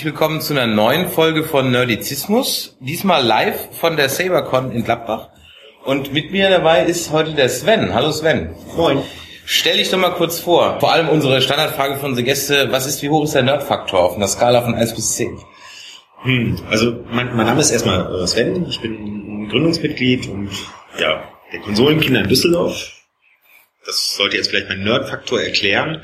Herzlich willkommen zu einer neuen Folge von Nerdizismus. Diesmal live von der SaberCon in Gladbach. Und mit mir dabei ist heute der Sven. Hallo Sven. Moin. Stell dich doch mal kurz vor. Vor allem unsere Standardfrage von unseren Gästen. Was ist, wie hoch ist der Nerdfaktor auf einer Skala von 1 bis 10? Hm, also mein, mein Name ist erstmal äh, Sven. Ich bin Gründungsmitglied und ja, der Konsolenkinder in Düsseldorf. Das sollte jetzt vielleicht mein Nerdfaktor erklären.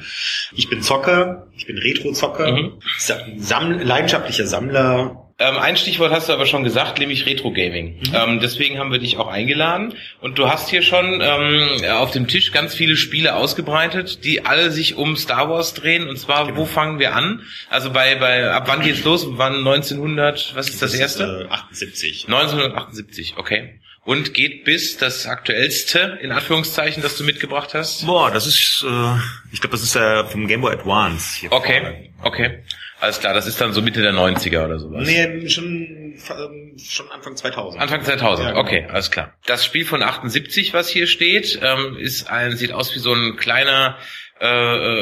Ich bin Zocker, ich bin Retro-Zocker, Mhm. Sa Samml leidenschaftlicher Sammler. Ähm, ein Stichwort hast du aber schon gesagt, nämlich Retro Gaming. Ähm, deswegen haben wir dich auch eingeladen. Und du hast hier schon ähm, auf dem Tisch ganz viele Spiele ausgebreitet, die alle sich um Star Wars drehen. Und zwar, wo fangen wir an? Also bei, bei ab wann geht's los? Wann 1900? Was ist das, erste? Ist, äh, 78. 1978, okay. Und geht bis das aktuellste, in Anführungszeichen, das du mitgebracht hast? Boah, das ist, äh, ich glaube, das ist äh, vom Game Boy Advance. Hier vorne. Okay, okay. Alles klar, das ist dann so Mitte der 90er oder sowas. Nee, schon, ähm, schon Anfang 2000. Anfang 2000, Ja, genau. okay, alles klar. Das Spiel von 78, was hier steht, ähm, ist ein, sieht aus wie so ein kleiner äh,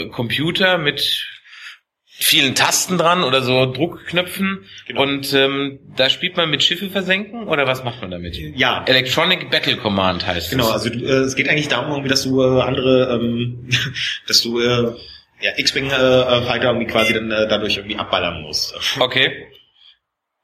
äh, Computer mit vielen Tasten dran oder so Druckknöpfen. Genau. Und ähm, da spielt man mit Schiffe versenken oder was macht man damit? Ja. Electronic Battle Command heißt Genau, es. also du, äh, es geht eigentlich darum, irgendwie, dass du äh, andere, ähm, dass du äh, ja, X-Wing äh, äh, Fighter irgendwie quasi dann äh, dadurch irgendwie abballern musst. Okay.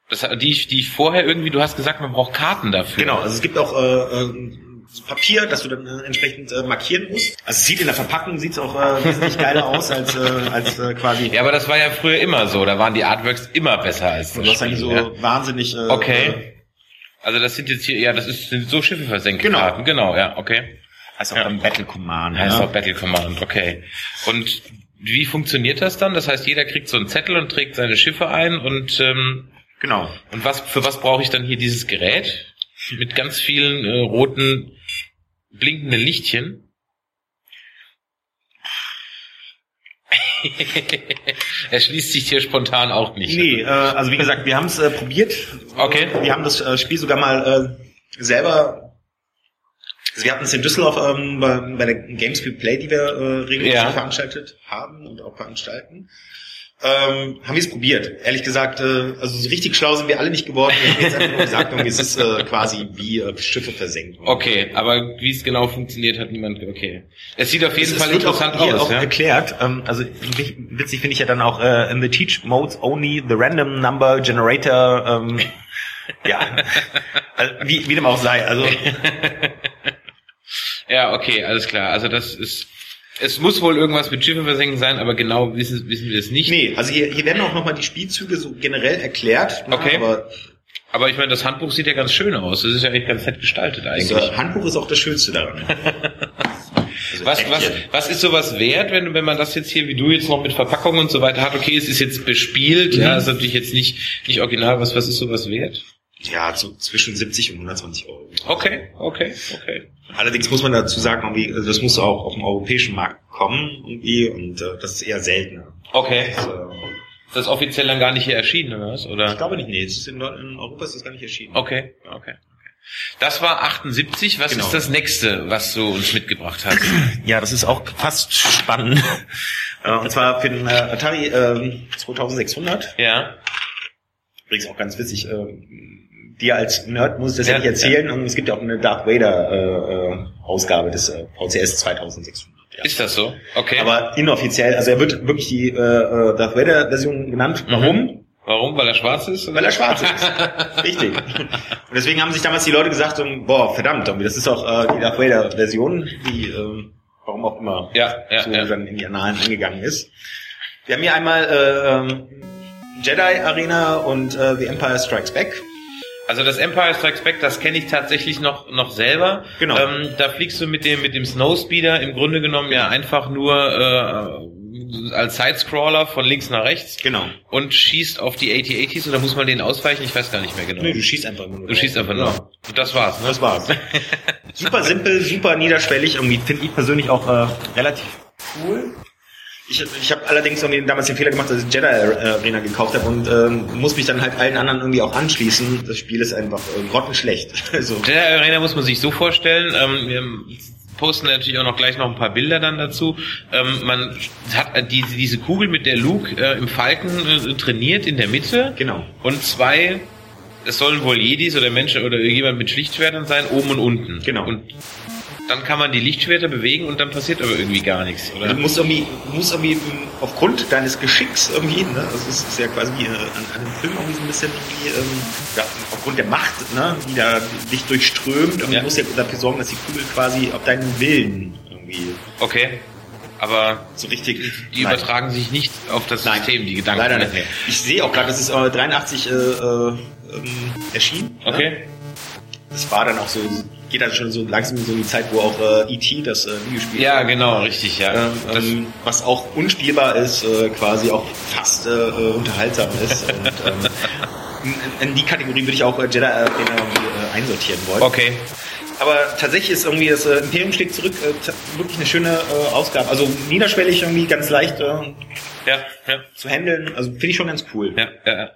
Das, die, die ich vorher irgendwie, du hast gesagt, man braucht Karten dafür. Genau, also es gibt auch äh, äh, Papier, das du dann äh, entsprechend äh, markieren musst. Also es sieht in der Verpackung sieht's auch äh, wesentlich geiler aus als äh, als äh, quasi. Ja, aber das war ja früher immer so. Da waren die Artworks immer besser als du das hast eigentlich so ja. wahnsinnig. Äh, Okay. Also das sind jetzt hier, ja, das ist, sind so Schiffe versenkt Genau. Karten. Genau, ja, okay. Äh, heißt auch Ja. Battle Command. Heißt ja. auch Battle Command, okay. Und wie funktioniert das dann? Das heißt, jeder kriegt so einen Zettel und trägt seine Schiffe ein und ähm, Genau. und was für was brauche ich dann hier dieses Gerät mit ganz vielen äh, roten blinkenden Lichtchen? er schließt sich hier spontan auch nicht. Nee, äh, also wie gesagt, wir haben es äh, probiert. Okay. Wir haben das äh, Spiel sogar mal äh, selber. Also wir hatten es in Düsseldorf ähm, bei, bei der Gamescube Play, die wir äh, regelmäßig Ja. veranstaltet haben und auch veranstalten. Ähm, haben wir es probiert. Ehrlich gesagt, äh, also so richtig schlau sind wir alle nicht geworden. Wir haben jetzt einfach nur gesagt, es ist äh, quasi wie äh, Schiffe versenken. Okay, aber wie es genau funktioniert, hat niemand. Okay, es sieht auf jeden Es, Fall es interessant auch aus. auch Ja? erklärt. Ähm, also witzig finde ich ja dann auch äh, in the teach modes only the random number generator. Ähm, ja, also, wie, wie dem auch sei. Also Ja, okay, alles klar. Also das ist, es muss wohl irgendwas mit Schiffe versenken sein, aber genau wissen, wissen wir es nicht. nee, also hier, hier werden auch nochmal die Spielzüge so generell erklärt. ne, Okay. Aber Aber ich meine, das Handbuch sieht ja ganz schön aus. Das ist ja echt ganz nett gestaltet das eigentlich. äh, Handbuch ist auch das Schönste daran. Also Was, was, was ist sowas wert, wenn, wenn man das jetzt hier, wie du jetzt noch mit Verpackung und so weiter hat? Okay, es ist jetzt bespielt, Mhm. ja, ist natürlich jetzt nicht, nicht original. Was, was ist sowas wert? Ja, so zwischen 70 und 120 Euro. Okay, okay, okay. Allerdings muss man dazu sagen, irgendwie, also das muss auch auf dem europäischen Markt kommen irgendwie und äh, das ist eher seltener. Okay. Das, äh, Ist das offiziell dann gar nicht hier erschienen, oder was? Oder? ich glaube nicht, nee, es ist in, in Europa ist das gar nicht erschienen. Okay, okay. okay. Das war 78. Was Genau. ist das nächste, was du uns mitgebracht hast? Ja, das ist auch fast spannend. Äh, Und zwar für den äh, Atari ähm, 2600. ja. Übrigens auch ganz witzig. Äh, dir als Nerd muss ich das Ja, ja, nicht erzählen. Und es gibt ja auch eine Darth Vader äh, äh, Ausgabe des äh, VCS 2600. Ja. Ist das so? Okay. Aber inoffiziell, also er wird wirklich die äh, äh, Darth Vader Version genannt. Warum? Warum? Weil er schwarz ist? Oder? Weil er schwarz ist. Richtig. Und deswegen haben sich damals die Leute gesagt, boah, verdammt, das ist auch äh, die Darth Vader Version, die, ähm, warum auch immer, Ja, ja, so ja. dann in die Annalen eingegangen ist. Wir haben hier einmal äh, ähm, Jedi Arena und äh, The Empire Strikes Back. Also das Empire Strikes Back, das kenne ich tatsächlich noch noch selber. Genau. Ähm, da fliegst du mit dem mit dem Snowspeeder im Grunde genommen ja einfach nur äh, als Sidescroller von links nach rechts Genau. und schießt auf die AT-ATs oder muss man denen ausweichen? Ich weiß gar nicht mehr genau. Nee, du schießt einfach nur. du schießt einfach nur. Ja. Und das war's, ne? Das war's. super simpel, super niederschwellig. Irgendwie finde ich persönlich auch äh, relativ cool. Ich, ich habe allerdings irgendwie damals den Fehler gemacht, dass ich Jedi Arena gekauft habe und ähm, muss mich dann halt allen anderen irgendwie auch anschließen. Das Spiel ist einfach äh, grottenschlecht. Also, Der Arena muss man sich so vorstellen, ähm, wir- posten natürlich auch noch gleich noch ein paar Bilder dann dazu. Ähm, man hat äh, diese, diese Kugel mit der Luke äh, im Falken äh, trainiert in der Mitte. Genau. Und zwei, es sollen wohl Jedis oder Menschen oder jemand mit Schlichtschwertern sein, oben und unten. Genau. Und dann kann man die Lichtschwerter bewegen und dann passiert aber irgendwie gar nichts, oder? Du musst irgendwie, musst irgendwie aufgrund deines Geschicks irgendwie, ne, also es ist ja quasi wie, äh, an, an dem Film irgendwie so ein bisschen irgendwie, ähm, ja, aufgrund der Macht, ne, die da dich durchströmt und Ja. du musst ja dafür sorgen, dass die Kugel quasi auf deinen Willen irgendwie Okay. Aber so richtig. die Nein. übertragen sich nicht auf das Nein. System, die Gedanken. Leider nicht. Ich sehe auch gerade, das ist äh, 83 äh, äh, ähm, erschienen. Ne? Okay. Das war dann auch so, geht dann schon so langsam in so die Zeit, wo auch äh, E.T. das äh, Videospiel Ja, genau, richtig, ja. ähm, ähm, was auch unspielbar ist, äh, quasi auch fast äh, äh, unterhaltsam ist. Und, ähm, in, in die Kategorie würde ich auch äh, Jedi äh, äh, einsortieren wollen. okay. Aber tatsächlich ist irgendwie das äh, Imperium schlägt zurück äh, wirklich eine schöne äh, Ausgabe. Also niederschwellig irgendwie ganz leicht äh, Ja, ja, zu handeln. Also finde ich schon ganz cool. ja, ja.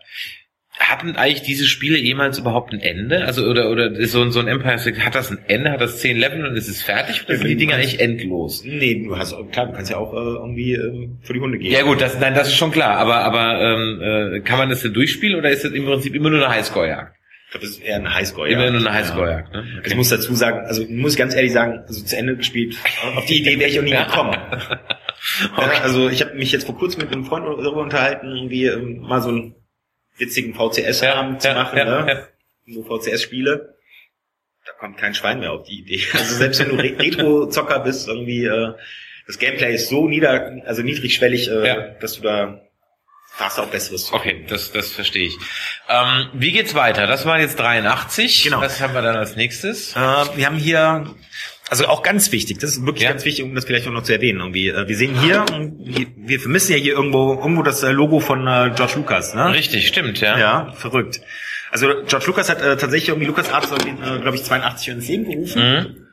Hatten eigentlich diese Spiele jemals überhaupt ein Ende? Also oder oder ist so ein so ein Empire State, hat das ein Ende? Hat das zehn Level und ist es fertig? Oder sind die Dinger eigentlich endlos? Nee, du hast klar, du kannst ja auch äh, irgendwie äh, für die Hunde gehen. Ja gut, das, nein, das ist schon klar. Aber aber ähm, äh, kann man das denn durchspielen oder ist das im Prinzip immer nur eine Highscore-Jagd? Ich glaube, das ist eher ein Highscore. Immer ja. nur eine Highscore-Jagd. Ne? Also Ich muss dazu sagen, also muss ich ganz ehrlich sagen, also zu Ende gespielt, auf die Idee wäre ich auch nie gekommen. Ja, also ich habe mich jetzt vor kurzem mit einem Freund darüber unterhalten, irgendwie ähm, mal so einen witzigen VCS-Abend zu machen, ja, ne? ja. so VCS-Spiele. Da kommt kein Schwein mehr auf die Idee. Also selbst wenn du Re- Retro-Zocker bist, irgendwie äh, das Gameplay ist so nieder, also niedrigschwellig, äh, Ja. dass du da da hast du auch besseres zu Okay, das, das verstehe ich. Ähm, wie geht's weiter? Das war jetzt 83. Genau. Was haben wir dann als nächstes? Äh, wir haben hier, also auch ganz wichtig, das ist wirklich Ja. ganz wichtig, um das vielleicht auch noch zu erwähnen. Irgendwie. Äh, Wir sehen hier, wir, vermissen ja hier irgendwo irgendwo das äh, Logo von äh, George Lucas, ne? Richtig, stimmt, ja. Ja, verrückt. Also George Lucas hat äh, tatsächlich irgendwie Lucas Arts, äh, glaube ich, 82 ins Leben gerufen, Mhm.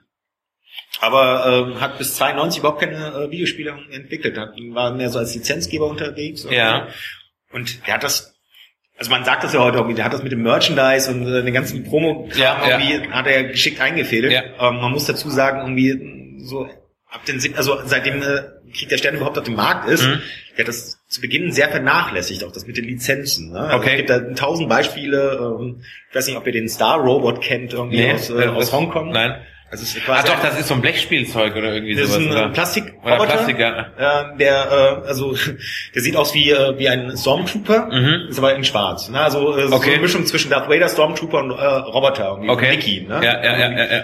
aber ähm, hat bis 92 überhaupt keine äh, Videospiele entwickelt. Hat, war mehr so als Lizenzgeber unterwegs. Ja. Und der hat das, also man sagt das ja heute irgendwie, der hat das mit dem Merchandise und äh, den ganzen promo Ja, ja. irgendwie hat er geschickt eingefädelt. Ja. Ähm, man muss dazu sagen, irgendwie so ab den also seitdem äh, Krieg der Sterne überhaupt auf dem Markt ist, Mhm. der hat das zu Beginn sehr vernachlässigt, auch das mit den Lizenzen. Ne? Also Okay. Es gibt da tausend Beispiele, ähm, ich weiß nicht, ob ihr den Star Robot kennt, irgendwie Nee, aus, äh, äh, aus Hongkong. Nein. Also es ist Ah quasi doch, das ist so ein Blechspielzeug oder irgendwie das ist sowas. ein oder? Plastik Oder Plastik, ja. äh, der äh, also der sieht aus wie äh, wie ein Stormtrooper, Mhm. ist aber in Schwarz. Ne? Also äh, so Okay. eine Mischung zwischen Darth Vader, Stormtrooper und äh, Roboter, irgendwie Okay. Mickey. Ne? Ja, ja, ja, ja, ja.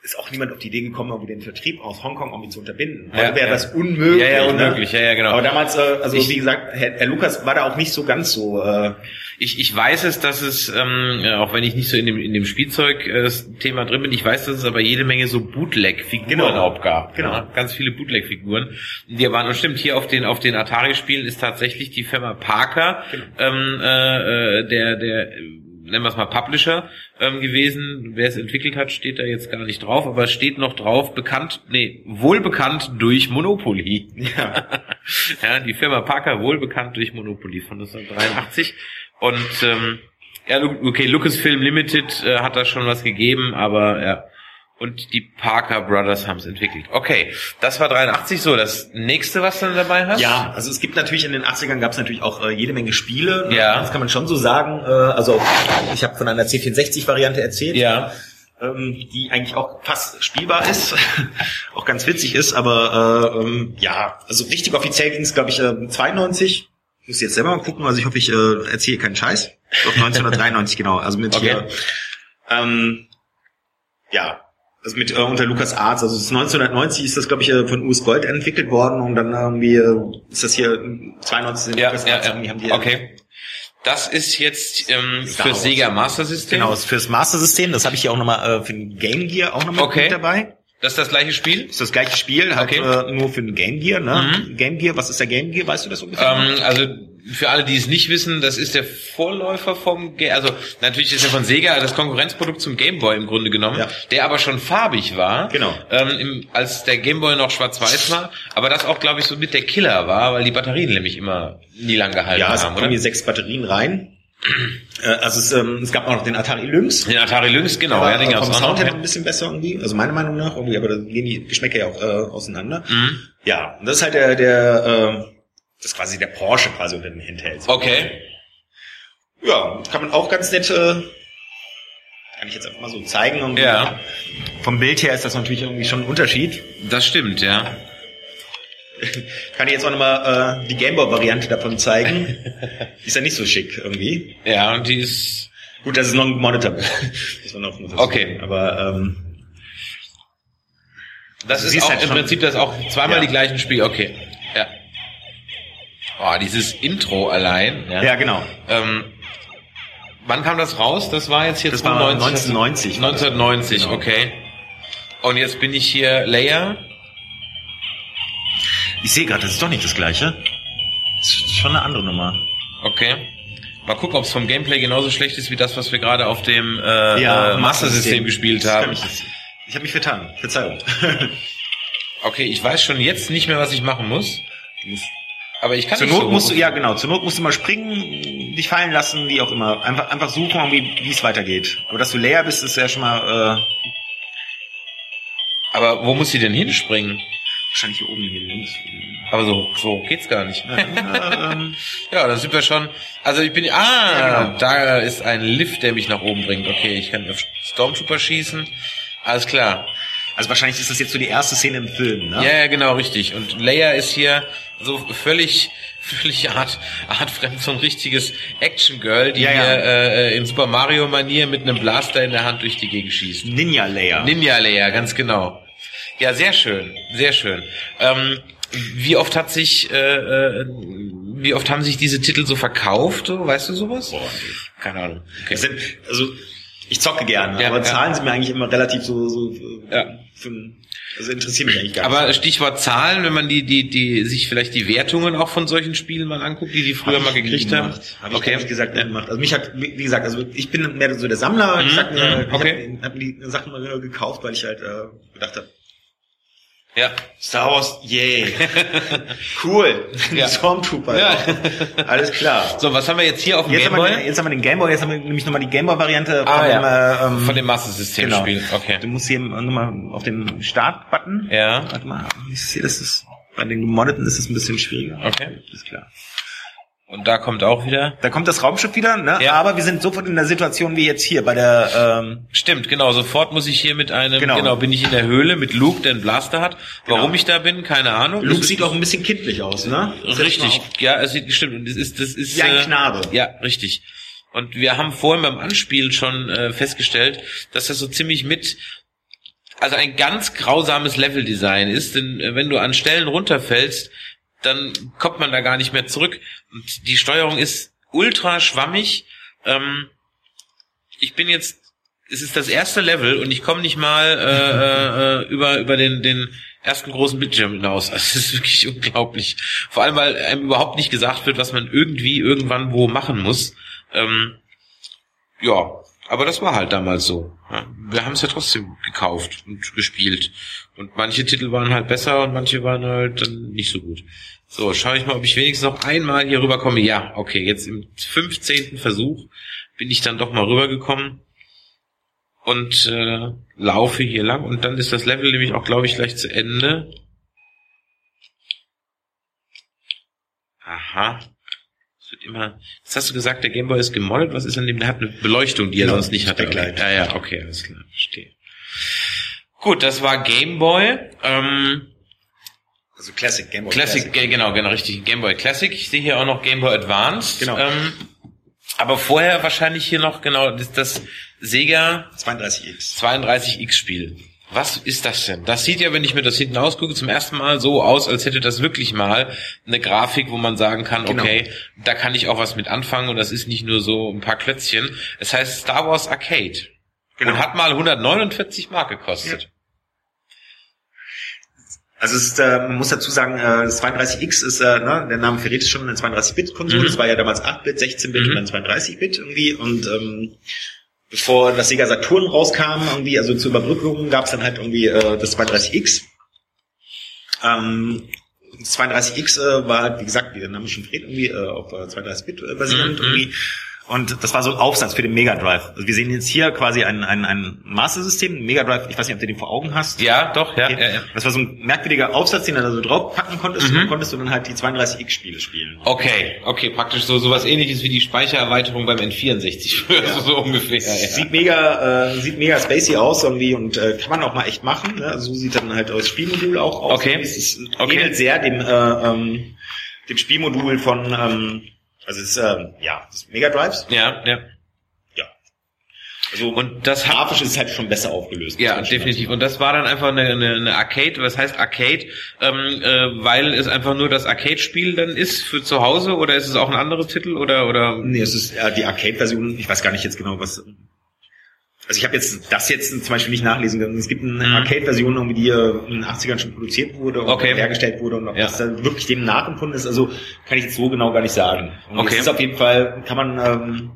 Ist auch niemand auf die Idee gekommen, irgendwie den Vertrieb aus Hongkong irgendwie zu unterbinden. Ja, Heute wäre ja. das unmöglich. Ja, ja, Ne? unmöglich. Ja, ja, genau. Aber damals, äh, also Ich- wie gesagt, Herr, Herr Lukas war da auch nicht so ganz so. Äh, Ich, ich weiß es, dass es, ähm, ja, auch wenn ich nicht so in dem, in dem Spielzeug-Thema drin bin, ich weiß, dass es aber jede Menge so Bootleg-Figuren Genau. auch gab. Genau. Ja, ganz viele Bootleg-Figuren. Die waren, und stimmt, hier auf den, auf den Atari-Spielen ist tatsächlich die Firma Parker, Genau. ähm, äh, äh, der, der, äh, nennen wir es mal Publisher ähm, gewesen. Wer es entwickelt hat, steht da jetzt gar nicht drauf, aber es steht noch drauf, bekannt, nee, wohl bekannt durch Monopoly. ja. Ja, die Firma Parker wohl bekannt durch Monopoly von 1983. Und ähm, ja, okay, Lucasfilm Limited äh, hat da schon was gegeben, aber ja. Und die Parker Brothers haben es entwickelt. Okay, das war 83 so. Das nächste, was du dann dabei hast? Ja, also es gibt natürlich in den 80ern gab es natürlich auch äh, jede Menge Spiele. Ja. Das kann man schon so sagen. Äh, also ich habe von einer C64-Variante erzählt. Ja. ähm, die eigentlich auch fast spielbar ist, auch ganz witzig ist, aber äh, ähm, ja, also richtig offiziell ging es, glaube ich, äh, 92. Ich muss jetzt selber mal gucken, also ich hoffe, ich äh, erzähle keinen Scheiß. Doch 1993, genau. Also mit Okay. hier, ähm, ja, also mit äh, unter Lukas Arts, also es ist 1990 ist das, glaube ich, äh, von US Gold entwickelt worden und dann irgendwie äh, ist das hier äh, 92 in Ja, Lucas ja, Arts ja. irgendwie haben die Okay. Das ist jetzt ähm, Star für. Sega Master System. Genau, fürs Master System, das habe ich hier auch nochmal äh, für den Game Gear auch nochmal Okay. mit dabei. Das ist das gleiche Spiel. Ist das gleiche Spiel, halt Okay. äh, nur für den Game Gear, ne? Mhm. Game Gear, was ist der Game Gear? Weißt du das ungefähr? Ähm, also für alle, die es nicht wissen, das ist der Vorläufer vom Ga also natürlich ist er von Sega das Konkurrenzprodukt zum Game Boy im Grunde genommen, Ja. der aber schon farbig war, Genau. ähm, im, als der Game Boy noch schwarz-weiß war, aber das auch glaube ich so mit der Killer war, weil die Batterien nämlich immer nie lang gehalten ja, es haben, kommen oder? hier sechs Batterien rein. Äh, also es, ähm, es gab auch noch den Atari Lynx. Den Atari Lynx, genau. Der ja, den vom Sound noch. her ein bisschen besser irgendwie, also meiner Meinung nach irgendwie, aber da gehen die Geschmäcker ja auch äh, auseinander. Mhm. Ja, und das ist halt der, der, äh, das ist quasi der Porsche quasi unter den Handhelds. Okay. Ja, kann man auch ganz nett, äh, kann ich jetzt einfach mal so zeigen. Irgendwie. Ja. Vom Bild her ist das natürlich irgendwie schon ein Unterschied. Das stimmt, ja. Kann ich jetzt auch nochmal äh, die Gameboy-Variante davon zeigen. die ist ja nicht so schick irgendwie. Ja, und die ist. Gut, das ist noch ein war noch Okay. Aber ähm, Das Du ist auch halt im Prinzip das auch zweimal Ja. die gleichen Spiele. Okay. Ja. Oh, dieses Intro allein. Ja. ja, genau. Ähm, wann kam das raus? Das war jetzt hier Das war 1990. 1990, Genau. okay. Und jetzt bin ich hier Leia. Ich sehe gerade, das ist doch nicht das gleiche. Das ist schon eine andere Nummer. Okay. Mal gucken, ob es vom Gameplay genauso schlecht ist wie das, was wir gerade auf dem äh, äh, Master-System gespielt Das kann haben. Ich, ich habe mich vertan. Verzeihung. Okay, ich weiß schon jetzt nicht mehr, was ich machen muss. Aber ich kann Zur nicht Not so musst du, ja genau, zur Not musst du mal springen, dich fallen lassen, wie auch immer. Einfach, einfach suchen, wie wie es weitergeht. Aber dass du leer bist, ist ja schon mal äh, Aber wo muss sie denn hinspringen? Wahrscheinlich hier oben hier links. Aber so, so geht's gar nicht. Ja, ähm, Ja, da sind wir schon. Also ich bin. Ah, Ja, genau. da ist ein Lift, der mich nach oben bringt. Okay, ich kann auf Stormtrooper schießen. Alles klar. also wahrscheinlich ist das jetzt so die erste Szene im Film, ne? Ja, ja, genau, richtig. Und Leia ist hier so völlig, völlig art, artfremd, so ein richtiges Action Girl, die Ja, ja. hier äh, in Super Mario Manier mit einem Blaster in der Hand durch die Gegend schießt. Ninja Layer. Ninja Leia, ganz genau. Ja, sehr schön, sehr schön. Ähm, wie oft hat sich, äh, äh, wie oft haben sich diese Titel so verkauft? Weißt du sowas? Boah, nee. Keine Ahnung. Okay. sind, also ich zocke gerne, Ja, aber ja. Zahlen sind mir eigentlich immer relativ so, so äh, Ja. für, also interessieren mich eigentlich gar Aber nicht. Stichwort Zahlen, wenn man die, die, die, sich vielleicht die Wertungen auch von solchen Spielen mal anguckt, die die früher mal gekriegt haben. Habe ich ehrlich gesagt nie gemacht. Also mich hat, wie gesagt, also ich bin mehr so der Sammler. ich Mhm, sag mir, mhm, okay. ich habe hab die Sachen mal wieder gekauft, weil ich halt äh, gedacht habe, Ja. Star Wars, yay. cool. Ja. Stormtrooper. Ja. Alles klar. So, was haben wir jetzt hier auf dem Jetzt haben, wir, Gameboy? jetzt haben wir den Gameboy, jetzt haben wir nämlich nochmal die Gameboy-Variante Ah, von, ja. dem, äh, ähm, Von dem Master System genau. Okay. Du musst hier nochmal auf den Start-Button. Ja. Warte mal, ich sehe, das ist, bei den gemoddeten ist es ein bisschen schwieriger. Okay. Ist klar. Und da kommt auch wieder. Da kommt das Raumschiff wieder, ne? Ja. Aber wir sind sofort in der Situation wie jetzt hier bei der, ähm, Stimmt, genau. Sofort muss ich hier mit einem, genau, Genau. bin ich in der Höhle mit Luke, der einen Blaster hat. Warum Genau. ich da bin, keine Ahnung. Luke Das sieht auch ein bisschen kindlich aus, ne? Richtig, ja, es sieht stimmt. Und das ist, das ist Wie ein äh, Knabe. Ja, richtig. Und wir haben vorhin beim Anspielen schon äh, festgestellt, dass das so ziemlich mit, also ein ganz grausames Leveldesign ist, denn äh, wenn du an Stellen runterfällst, dann kommt man da gar nicht mehr zurück. Und die Steuerung ist ultra schwammig. Ähm, ich bin jetzt, es ist das erste Level und ich komme nicht mal äh, äh, über über den den ersten großen Bildschirm hinaus. Also es ist wirklich unglaublich. Vor allem, weil einem überhaupt nicht gesagt wird, was man irgendwie irgendwann wo machen muss. Ähm, ja, aber das war halt damals so. Wir haben es ja trotzdem gekauft und gespielt. Und manche Titel waren halt besser und manche waren halt dann nicht so gut. So, schaue ich mal, ob ich wenigstens noch einmal hier rüberkomme. Ja, okay, jetzt im 15. Versuch bin ich dann doch mal rübergekommen und äh, laufe hier lang und dann ist das Level nämlich auch, glaube ich, gleich zu Ende. Aha. Wird immer. Jetzt hast du gesagt, der Gameboy ist gemoddet. Was ist an dem? Der hat eine Beleuchtung, die er Genau, sonst nicht hatte. Backlight. Ja, ja, okay, alles klar, verstehe. Gut, das war Gameboy. Ähm, Also Classic, Gameboy Classic, ge- genau, genau, richtig. Gameboy Classic. Ich sehe hier auch noch Gameboy Advanced. Genau. Ähm, aber vorher wahrscheinlich hier noch genau das, das Sega 32X. 32X Spiel. Was ist das denn? Das sieht ja, wenn ich mir das hinten ausgucke, zum ersten Mal so aus, als hätte das wirklich mal eine Grafik, wo man sagen kann, Genau. okay, da kann ich auch was mit anfangen und das ist nicht nur so ein paar Klötzchen. Es heißt Star Wars Arcade. Genau. Und hat mal 149 Mark gekostet. Also es ist, äh, man muss dazu sagen, äh, das 32X ist, äh, ne, der Name verrät es schon, eine 32-Bit-Konsole. Mhm. Das war ja damals 8-Bit, 16-Bit Mhm. und dann 32-Bit irgendwie. Und ähm, bevor das Sega Saturn rauskam, irgendwie, also zur Überbrückung, gab es dann halt irgendwie äh, das 32X. Ähm, das 32X äh, war halt, wie gesagt, wie der Name schon verrät, irgendwie äh, auf äh, 32-Bit äh, basierend Mhm. irgendwie. Und das war so ein Aufsatz für den Mega Drive. Also wir sehen jetzt hier quasi ein, ein, ein Master-System, Mega Drive, ich weiß nicht, ob du den vor Augen hast. Ja, doch, ja, Okay. ja, ja. Das war so ein merkwürdiger Aufsatz, den du da so draufpacken konntest. Mhm. Und dann konntest du dann halt die 32X-Spiele spielen. Okay, okay, praktisch so sowas ähnliches wie die Speichererweiterung beim N64 früher, Ja. so, so ungefähr. Ja, Sieht mega, äh, sieht mega spacey aus irgendwie und äh, kann man auch mal echt machen. Ne? Also so sieht dann halt das Spielmodul auch aus. Okay. Es ist, Okay. ähnelt sehr dem, äh, ähm, dem Spielmodul von, ähm, also es ist, ähm, ja, des Mega Drives. ja, ja. Ja. Also Und das hat grafisch ist es halt schon besser aufgelöst. Ja, definitiv. Und das war dann einfach eine, eine, eine Arcade. Was heißt Arcade? Ähm, äh, weil es einfach nur das Arcade-Spiel dann ist für zu Hause oder ist es auch ein anderes Titel oder oder? Nee, es ist ja die Arcade-Version. Ich weiß gar nicht jetzt genau, was. Also ich habe jetzt das jetzt zum Beispiel nicht nachlesen können. Es gibt eine Mhm. Arcade-Version, die äh, in den 80ern schon produziert wurde und Okay. hergestellt wurde und ob Ja. das dann wirklich dem nachempfunden ist, also kann ich jetzt so genau gar nicht sagen. Und Okay. Es ist auf jeden Fall, kann man, ähm,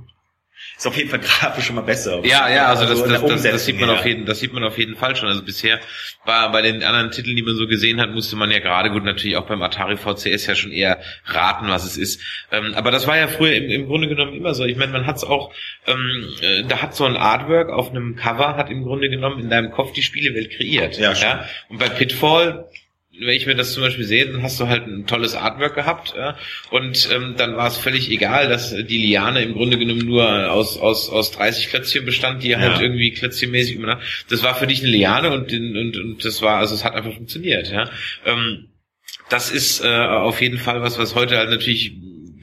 ist auf jeden Fall grafisch schon mal besser. Ja, ja, also das, der das, das, das Umsetzung sieht man her. auf jeden, das sieht man auf jeden Fall schon. Also bisher war bei den anderen Titeln, die man so gesehen hat, musste man ja gerade gut natürlich auch beim Atari VCS ja schon eher raten, was es ist. Ähm, aber das war ja früher im, im Grunde genommen immer so. Ich meine, man hat es auch, ähm, äh, da hat so ein Artwork auf einem Cover hat im Grunde genommen in deinem Kopf die Spielewelt kreiert. Ja, schon. Und bei Pitfall wenn ich mir das zum Beispiel sehe, dann hast du halt ein tolles Artwork gehabt ja, und ähm, dann war es völlig egal, dass die Liane im Grunde genommen nur aus aus aus 30 Klötzchen bestand, die halt Ja. irgendwie klötzchenmäßig immer. Das war für dich eine Liane und und und das war also es hat einfach funktioniert. Ja. Ähm, das ist äh, auf jeden Fall was, was heute halt natürlich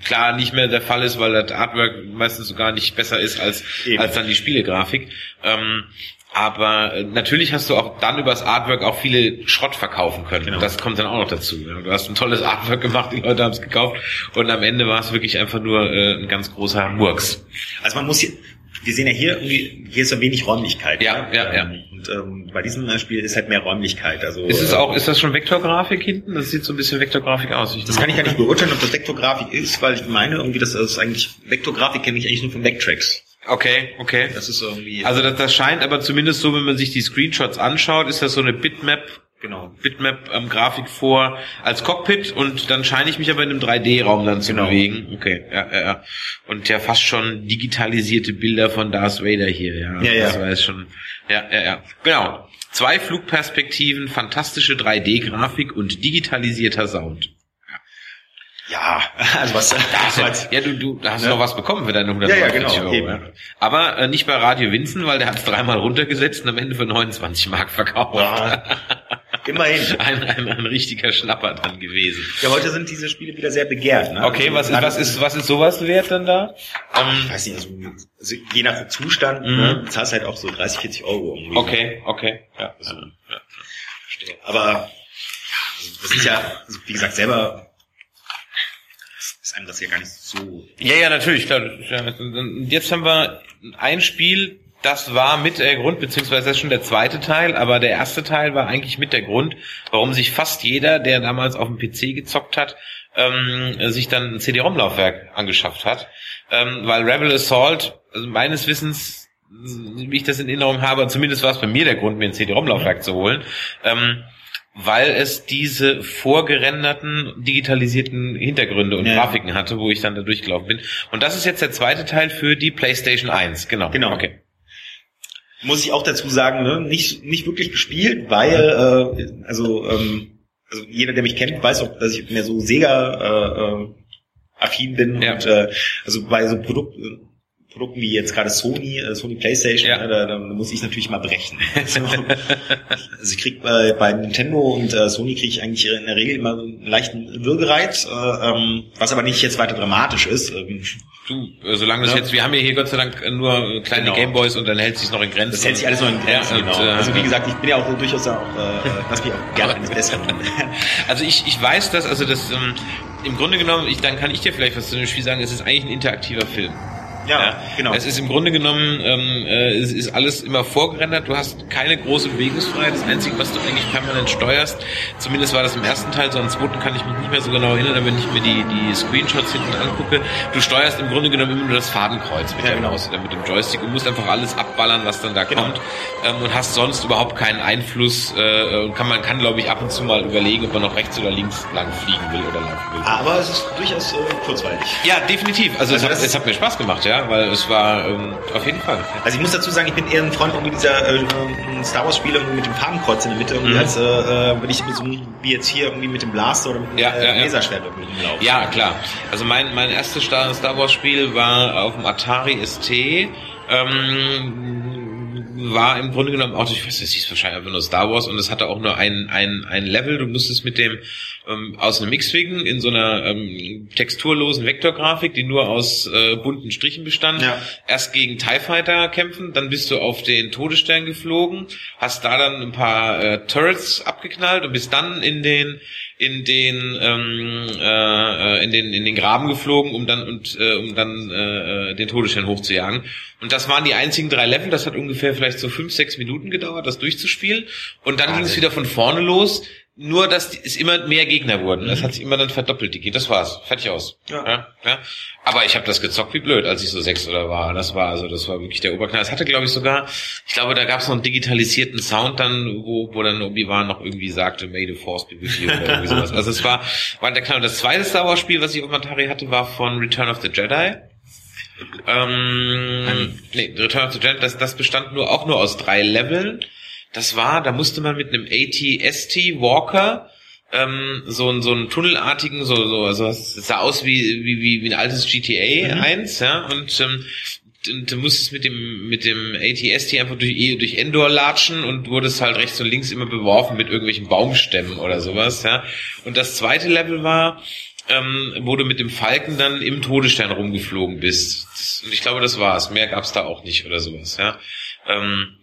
klar nicht mehr der Fall ist, weil das Artwork meistens sogar nicht besser ist als Eben. als dann die Spielegrafik. Ähm, aber äh, natürlich hast du auch dann übers Artwork auch viele Schrott verkaufen können. Genau. Das kommt dann auch noch dazu. Du hast ein tolles Artwork gemacht, die Leute haben es gekauft und am Ende war es wirklich einfach nur äh, ein ganz großer Murks. Also man muss hier, wir sehen ja hier irgendwie, hier ist ja wenig Räumlichkeit. Ja, ne? ja, ja. Ähm, Und ähm, bei diesem äh, Spiel ist halt mehr Räumlichkeit. Also Ist es äh, auch, ist das schon Vektorgrafik hinten? Das sieht so ein bisschen Vektorgrafik aus. Das kann ich ja nicht beurteilen, ob das Vektorgrafik ist, weil ich meine irgendwie, dass das eigentlich Vektorgrafik kenne ich eigentlich nur von Backtracks. Okay, okay. Das ist irgendwie Also das, das scheint aber zumindest so, wenn man sich die Screenshots anschaut, ist das so eine Bitmap, genau. Bitmap-Grafik vor als Cockpit und dann scheine ich mich aber in einem 3D-Raum dann zu Genau. bewegen. Okay, ja, ja, ja. Und ja fast schon digitalisierte Bilder von Darth Vader hier, ja. Ja, ja. Das war jetzt schon, ja, ja, ja. Genau. Zwei Flugperspektiven, fantastische 3D-Grafik und digitalisierter Sound. Ja, also was Das ja, du, du hast Ja. noch was bekommen für deine Ja, ja, 149 genau, Euro. Ja. Aber äh, nicht bei Radio Winzen, weil der hat es dreimal runtergesetzt und am Ende für 29 Mark verkauft. Ja. Immerhin. Ein, ein, ein richtiger Schnapper dann gewesen. Ja, heute sind diese Spiele wieder sehr begehrt. Ne? Okay, was Also, ist, was ist, was ist sowas wert dann da? Ich Ähm, weiß nicht, also, also je nach Zustand, Mhm. ne, bezahlst halt auch so 30, 40 Euro irgendwie. okay, okay. Ja, Also, ja. verstehe. Aber ja, also, das ist ja, also, wie gesagt, selber einem das ja gar nicht so. Ja, ja, natürlich, klar. Jetzt haben wir ein Spiel, das war mit der Grund, beziehungsweise das ist schon der zweite Teil, aber der erste Teil war eigentlich mit der Grund, warum sich fast jeder, der damals auf dem PC gezockt hat, ähm, sich dann ein CD-ROM-Laufwerk angeschafft hat. Ähm, weil Rebel Assault, also meines Wissens, wie ich das in Erinnerung habe, zumindest war es bei mir der Grund, mir ein CD-ROM-Laufwerk zu holen, ähm, weil es diese vorgerenderten, digitalisierten Hintergründe und Ja. Grafiken hatte, wo ich dann da durchgelaufen bin. Und das ist jetzt der zweite Teil für die PlayStation 1, genau. Genau. Okay. Muss ich auch dazu sagen, ne, nicht, nicht wirklich gespielt, weil, äh, also, ähm, also jeder, der mich kennt, weiß auch, dass ich mehr so Sega äh, äh, affin bin Ja. und äh, also bei so Produkt, äh, Produkten wie jetzt gerade Sony, äh, Sony PlayStation, Ja. ne, da, da muss ich natürlich mal brechen. Also, also ich krieg bei, bei Nintendo und äh, Sony kriege ich eigentlich in der Regel immer so einen leichten Würgereiz, äh, ähm, was aber nicht jetzt weiter dramatisch ist. Ähm, Du, äh, solange das Ja. jetzt, wir haben ja hier Gott sei Dank äh, nur kleine Genau. Gameboys und dann hält sich noch in Grenzen. Das hält sich alles noch in Grenzen, Ja, und, genau. äh, also wie gesagt, ich bin ja auch durchaus auch, äh, lass mich auch gerne eines Besseren. Also ich, ich weiß das, also das ähm, im Grunde genommen, ich, dann kann ich dir vielleicht was zu dem Spiel sagen, es ist eigentlich ein interaktiver Film. Ja, genau. Es ist im Grunde genommen, ähm, äh, es ist alles immer vorgerendert, du hast keine große Bewegungsfreiheit, das Einzige, was du eigentlich permanent steuerst, zumindest war das im ersten Teil, so am zweiten kann ich mich nicht mehr so genau erinnern, wenn ich mir die, die Screenshots hinten angucke, du steuerst im Grunde genommen immer nur das Fadenkreuz mit, Ja, der genau. Maus mit dem Joystick und musst einfach alles abballern, was dann da Genau. kommt ähm, und hast sonst überhaupt keinen Einfluss äh, und kann man kann glaube ich ab und zu mal überlegen, ob man noch rechts oder links lang fliegen will oder laufen will. Aber es ist durchaus äh, kurzweilig. Ja, definitiv. Also, Also es, hat, es hat mir Spaß gemacht, ja. Ja, weil es war ähm, auf jeden Fall. Also ich muss dazu sagen, ich bin eher ein Freund irgendwie dieser äh, Star Wars Spiele mit dem Farbenkreuz in der Mitte, Mhm. als äh, äh, wenn ich so wie jetzt hier irgendwie mit dem Blaster oder mit dem Ja, äh, ja, ja. Laserschwert irgendwie rumlaufe. Ja, klar. Also mein, mein erstes Star, Star Wars Spiel war auf dem Atari ST. Ähm, war im Grunde genommen auch, ich weiß, das hieß wahrscheinlich einfach nur Star Wars und es hatte auch nur ein, ein, ein Level. Du musstest mit dem ähm, aus einem X-Wing in so einer ähm, texturlosen Vektorgrafik, die nur aus äh, bunten Strichen bestand, Ja. erst gegen TIE Fighter kämpfen, dann bist du auf den Todesstern geflogen, hast da dann ein paar äh, Turrets abgeknallt und bist dann in den in den ähm, äh, in den in den Graben geflogen, um dann und äh, um dann äh, äh, den Todesstern hochzujagen. Und das waren die einzigen drei Level. Das hat ungefähr vielleicht so fünf sechs Minuten gedauert, das durchzuspielen. Und dann ging es wieder von vorne los. Nur, dass es immer mehr Gegner wurden. Das hat sich immer dann verdoppelt, die Gegner. Das war's. Fertig aus. Ja. Ja, ja. Aber ich habe das gezockt wie blöd, als ich so sechs oder war. Das war also, das war wirklich der Oberknall. Es hatte, glaube ich, sogar, ich glaube, da gab es noch einen digitalisierten Sound dann, wo, wo dann Obi-Wan noch irgendwie sagte, May the Force be with you oder irgendwie sowas. Also es war, war der Knall. Und das zweite Star Wars Spiel, was ich auf Atari hatte, war von Return of the Jedi. Ähm, nee, Return of the Jedi, das, das bestand nur auch nur aus drei Leveln. Das war, da musste man mit einem AT-ST Walker ähm, so, einen- so einen tunnelartigen, so, so, also es sah aus wie, wie, wie, wie ein altes GTA Mhm. 1, ja, und ähm, und du musstest mit dem mit dem ATST einfach durch eh, durch Endor latschen und wurdest halt rechts und links immer beworfen mit irgendwelchen Baumstämmen oder sowas, ja. Und das zweite Level war, ähm, wo du mit dem Falken dann im Todesstern rumgeflogen bist. Das, und ich glaube, das war's. Mehr gab's da auch nicht oder sowas, ja. Ähm,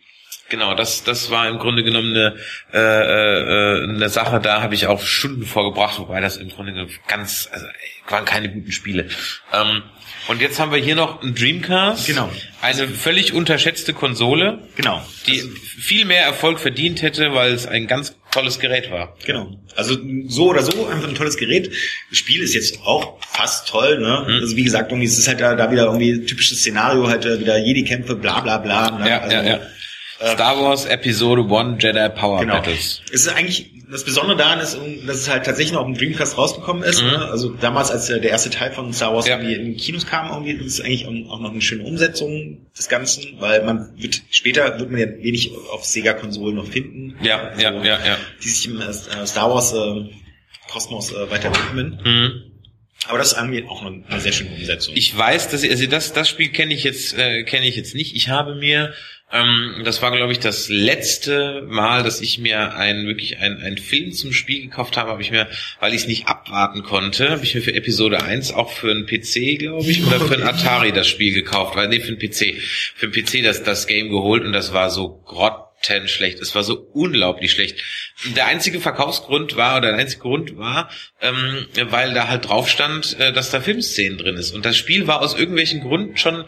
Genau, das, das war im Grunde genommen eine, äh, äh, eine Sache, da habe ich auch Stunden vorgebracht, wobei das im Grunde genommen ganz, also waren keine guten Spiele. Ähm, und jetzt haben wir hier noch einen Dreamcast. Genau. Eine völlig unterschätzte Konsole, Genau. die viel mehr Erfolg verdient hätte, weil es ein ganz tolles Gerät war. Genau. Also so oder so einfach ein tolles Gerät. Das Spiel ist jetzt auch fast toll, ne? Mhm. Also wie gesagt, irgendwie es ist halt da, da wieder irgendwie typisches Szenario, halt äh, wieder Jedi-Kämpfe, bla bla bla. Ne? Ja, also, ja, ja. Star Wars Episode 1 Jedi Power Genau. Battles. Es ist eigentlich, das Besondere daran ist, dass es halt tatsächlich noch auf dem Dreamcast rausgekommen ist. Mhm. Ne? Also damals, als äh, der erste Teil von Star Wars Ja. irgendwie in die Kinos kam, irgendwie, ist es eigentlich auch noch eine schöne Umsetzung des Ganzen, weil man wird, später wird man ja wenig auf Sega-Konsolen noch finden. Ja, ja, Also, ja, ja. Die sich im äh, Star Wars äh, Kosmos äh, weiter widmen. Mhm. Aber das ist irgendwie auch eine, eine sehr schöne Umsetzung. Ich weiß, dass ich, also das das Spiel kenne ich jetzt äh, kenne ich jetzt nicht. Ich habe mir ähm, das war glaube ich das letzte Mal, dass ich mir einen wirklich einen einen Film zum Spiel gekauft habe, habe ich mir, weil ich es nicht abwarten konnte, habe ich mir für Episode 1 auch für einen PC, glaube ich, oder für einen Atari das Spiel gekauft, weil nee, für einen PC, für einen PC das das Game geholt und das war so grottenschlecht. Es war so unglaublich schlecht. Der einzige Verkaufsgrund war, oder der einzige Grund war, ähm, weil da halt drauf stand, äh, dass da Filmszenen drin ist. Und das Spiel war aus irgendwelchen Gründen schon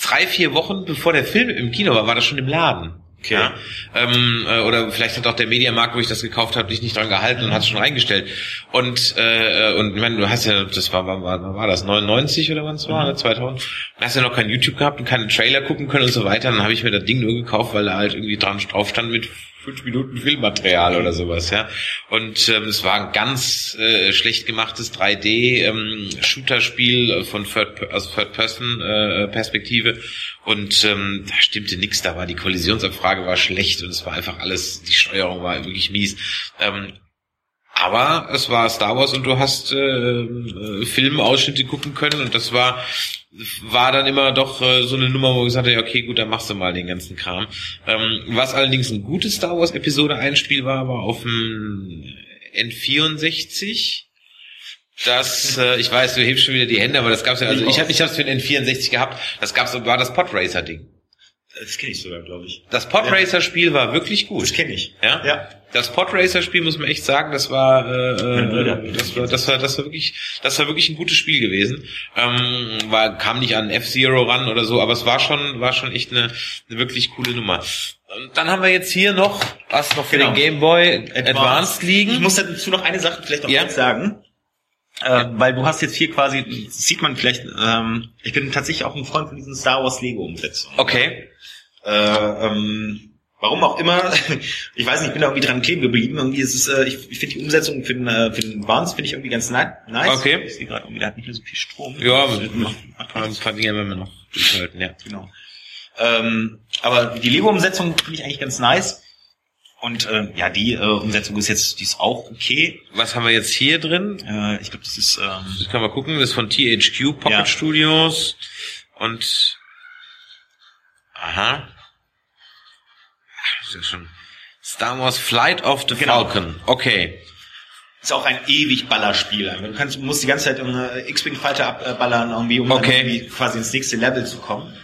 drei, vier Wochen bevor der Film im Kino war, war das schon im Laden. Okay. Ja? Ähm, äh, oder vielleicht hat auch der Mediamarkt, wo ich das gekauft habe, dich nicht dran gehalten und hat es schon reingestellt. Und äh, und ich meine, du hast ja, das war, war, war, war das 99 oder wann es war, ne? 2000. Du hast ja noch kein YouTube gehabt und keine Trailer gucken können und so weiter. Dann habe ich mir das Ding nur gekauft, weil da halt irgendwie dran drauf stand mit fünf Minuten Filmmaterial oder sowas, ja. Und ähm, es war ein ganz äh, schlecht gemachtes 3D ähm, von Third, also Third Person äh, und ähm, da stimmte nichts. Da war die Kollisionsabfrage war schlecht und es war einfach alles, die Steuerung war wirklich mies. Ähm, aber es war Star Wars und du hast äh, äh, Filmausschnitte gucken können und das war war dann immer doch äh, so eine Nummer, wo ich gesagt ja, okay, gut, dann machst du mal den ganzen Kram. Ähm, was allerdings ein gutes Star Wars Episode 1 Spiel war, war auf dem N64. Das, äh, ich weiß, du hebst schon wieder die Hände, aber das gab's ja, also ich habe ich hab's für den N64 gehabt, das gab's, war das Podracer Ding. Das kenne ich sogar, glaube ich. Das Podracer Spiel war wirklich gut. Das kenne ich. Ja? Ja. Das Podracer-Spiel muss man echt sagen, das war, äh, äh, das war, das war, das war wirklich, das war wirklich ein gutes Spiel gewesen. Ähm, war, kam nicht an F-Zero ran oder so, aber es war schon, war schon echt eine, eine wirklich coole Nummer. Und dann haben wir jetzt hier noch, was noch für Genau. den Game Boy Advanced, liegen. Ich muss dazu noch eine Sache vielleicht noch Ja. kurz sagen. Äh, weil du hast jetzt hier quasi, sieht man vielleicht, ähm, ich bin tatsächlich auch ein Freund von diesen Star Wars Lego Umsetzungen. okay. Äh, ähm, warum auch immer, ich weiß nicht, ich bin da irgendwie dran kleben geblieben. Irgendwie ist es, äh, ich, ich finde die Umsetzung für den, äh, für den Barnes finde ich irgendwie ganz ni- nice. Okay. Ich sehe gerade irgendwie, der hat nicht mehr so viel Strom. Ja, ein paar Dinge haben wir noch. durchhalten, ja. Genau. Ähm, aber die Lego-Umsetzung finde ich eigentlich ganz nice. Und äh, ja, die äh, Umsetzung ist jetzt, die ist auch okay. Was haben wir jetzt hier drin? Äh, ich glaube, das ist ähm, Das können wir gucken. Das ist von THQ Pocket Ja. Studios. Und aha. Das ist ja schon Star Wars Flight of the Genau. Falcon. Okay. ist auch ein ewig Ballerspiel. Du kannst, musst die ganze Zeit eine X-Wing Fighter abballern, irgendwie, um Okay. irgendwie quasi ins nächste Level zu kommen.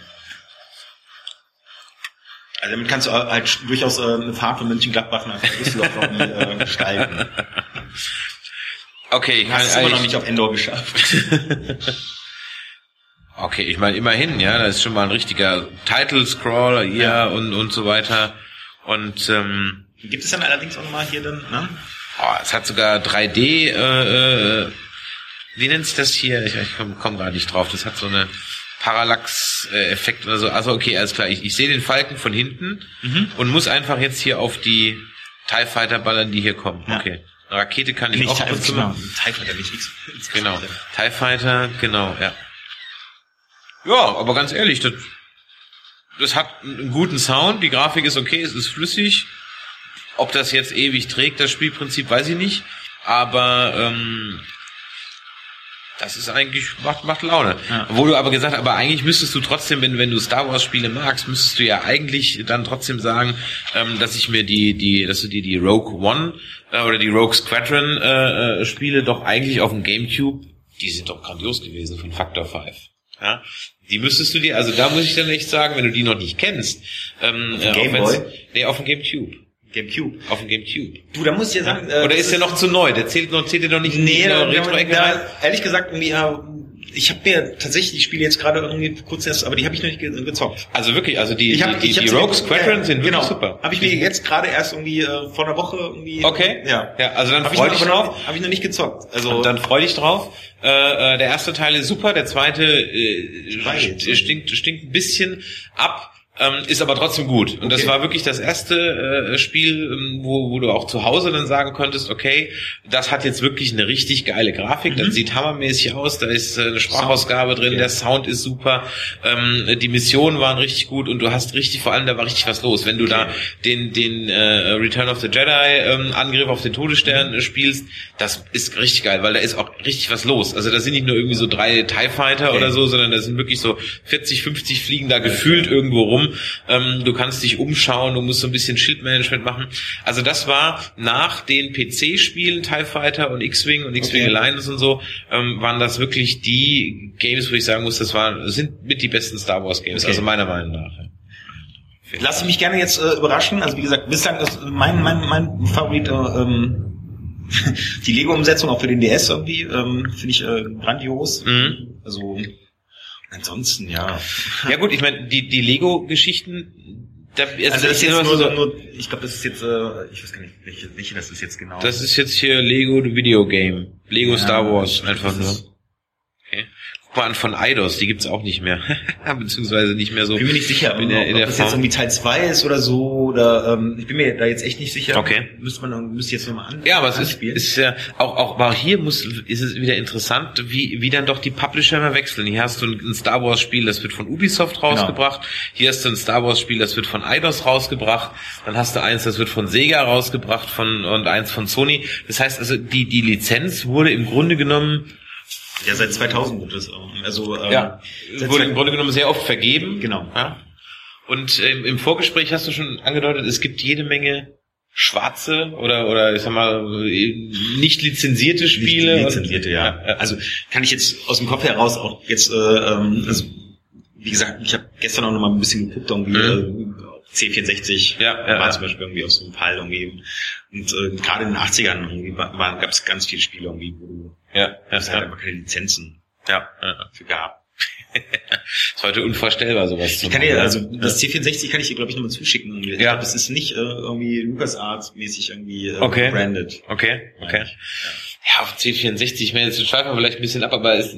Also damit kannst du halt durchaus äh, eine Fahrt von Mönchengladbach nach Düsseldorf äh, gestalten. Okay, ich Du hast es kann- immer noch ich- nicht auf Endor geschafft. Okay, ich meine immerhin, ja, das ist schon mal ein richtiger Title Scroll hier Ja. und und so weiter. Und ähm, Gibt es dann allerdings auch nochmal hier dann, ne? oh, es hat sogar 3D. Äh, äh, wie nennt sich das hier? Ich, ich komme komm gerade nicht drauf. Das hat so eine Parallax-Effekt oder so. Also okay, alles klar. Ich, ich sehe den Falken von hinten Mhm. und muss einfach jetzt hier auf die TIE Fighter ballern, die hier kommen. Ja. Okay. Eine Rakete kann ich Nicht auch TIE, genau. TIE Fighter, nicht X. Genau. TIE Fighter, genau, ja. Ja, aber ganz ehrlich, das, das hat einen guten Sound, die Grafik ist okay, es ist flüssig. Ob das jetzt ewig trägt, das Spielprinzip, weiß ich nicht. Aber ähm, das ist eigentlich, macht, macht Laune. Ja. Wo du aber gesagt hast, aber eigentlich müsstest du trotzdem, wenn, wenn du Star Wars Spiele magst, müsstest du ja eigentlich dann trotzdem sagen, ähm, dass ich mir die, die, dass du dir die Rogue One äh, oder die Rogue Squadron äh, äh, Spiele doch eigentlich auf dem Gamecube, die sind doch grandios gewesen von Factor 5. Ja, die müsstest du dir, also da muss ich dann echt sagen, wenn du die noch nicht kennst, ähm, äh, wenn's- Boy? nee, auf dem Gamecube, Gamecube. auf dem Gamecube. Du, da muss ich ja sagen, äh, Oder ist der noch zu neu? Der zählt noch, zählt der noch nicht in Nee, die da, Retro-Ecke rein? ehrlich gesagt, ja, ich habe mir tatsächlich die Spiele jetzt gerade irgendwie kurz erst, aber die habe ich noch nicht ge gezockt. Also wirklich, also die, Ich hab, die, ich die, die Rogue Squadron ja, sind wirklich genau. super. Habe ich mir jetzt gerade erst irgendwie äh, vor einer Woche irgendwie. Okay. Ja. Ja, also dann Hab ich dich drauf. noch- Hab ich noch nicht gezockt. Also Und dann freu dich drauf. Äh, äh, der erste Teil ist super, der zweite äh, stinkt, stinkt ein bisschen ab. Ähm, ist aber trotzdem gut. Und das Okay. war wirklich das erste äh, Spiel, ähm, wo, wo du auch zu Hause dann sagen konntest, okay, das hat jetzt wirklich eine richtig geile Grafik, Mhm. das sieht hammermäßig aus, da ist äh, eine Sprachausgabe drin, Okay. der Sound ist super, ähm, die Missionen waren richtig gut und du hast richtig, vor allem da war richtig was los. Wenn du da den, den äh, Return of the Jedi ähm, Angriff auf den Todesstern äh, spielst, das ist richtig geil, weil da ist auch richtig was los. Also da sind nicht nur irgendwie so drei TIE Fighter Okay. oder so, sondern da sind wirklich so 40, 50 fliegen da gefühlt irgendwo rum. Ähm, du kannst dich umschauen, du musst so ein bisschen Schildmanagement machen. Also das war nach den PC-Spielen TIE Fighter und X-Wing und X-Wing Okay. Alliance und so, ähm, waren das wirklich die Games, wo ich sagen muss, das waren, sind mit die besten Star Wars Games, Okay. also meiner Meinung nach. lass ich mich gerne jetzt äh, überraschen. Also wie gesagt, bislang ist mein mein mein Favorit äh, ähm, die Lego-Umsetzung auch für den DS irgendwie ähm, finde ich äh, grandios. Mhm. Also ansonsten ja. Ja gut, ich meine, die, die Lego-Geschichten, da, also, Also das ist ich jetzt nur, so, nur ich glaube, das ist jetzt, äh, ich weiß gar nicht, welche, welche das ist jetzt genau. das ist jetzt hier Lego the Video Game. Lego Ja, Star Wars, einfach nur. ist- mal an von Eidos, die gibt's auch nicht mehr. Beziehungsweise nicht mehr so. ich bin mir nicht sicher, in der, in ob der das jetzt Form. irgendwie Teil 2 ist oder so, oder ähm, ich bin mir da jetzt echt nicht sicher. Okay. Müsste man müsste jetzt nochmal an. Ja, aber es ist, ist ja auch, auch, aber hier muss, ist es wieder interessant, wie, wie dann doch die Publisher immer wechseln. Hier hast du ein, ein Star Wars Spiel, das wird von Ubisoft rausgebracht. Hier hast du ein Star Wars Spiel, das wird von Eidos rausgebracht. Dann hast du eins, das wird von Sega rausgebracht von, und eins von Sony. Das heißt also, die, die Lizenz wurde im Grunde genommen, ja seit 2000 wird das auch. Also ähm, ja, wurde im Grunde genommen sehr oft vergeben. Genau. Ja. Und ähm, im Vorgespräch hast du schon angedeutet, es gibt jede Menge schwarze oder oder ich sag mal äh, nicht lizenzierte Spiele. Nicht lizenzierte, ja. Also kann ich jetzt aus dem Kopf heraus auch jetzt, äh, ähm, also, wie gesagt, ich habe gestern auch noch mal ein bisschen geguckt, irgendwie Mhm. äh, C64 Ja, ja, war ja. zum Beispiel irgendwie aus so einem Fall irgendwie. Und äh, gerade in den 80ern irgendwie gab es ganz viele Spiele irgendwie, wo du Ja, ja, es halt einfach keine Lizenzen ja, für gab. Ist heute unvorstellbar, sowas zu Ich kann machen, dir, also das C64 kann ich dir, glaube ich, nochmal zuschicken. Ich Ja. glaube, das ist nicht äh, irgendwie LucasArts-mäßig irgendwie äh, Okay. branded. Okay, okay. Ja. Ja, auf C64, ich meine, jetzt schweifen wir vielleicht ein bisschen ab, aber es,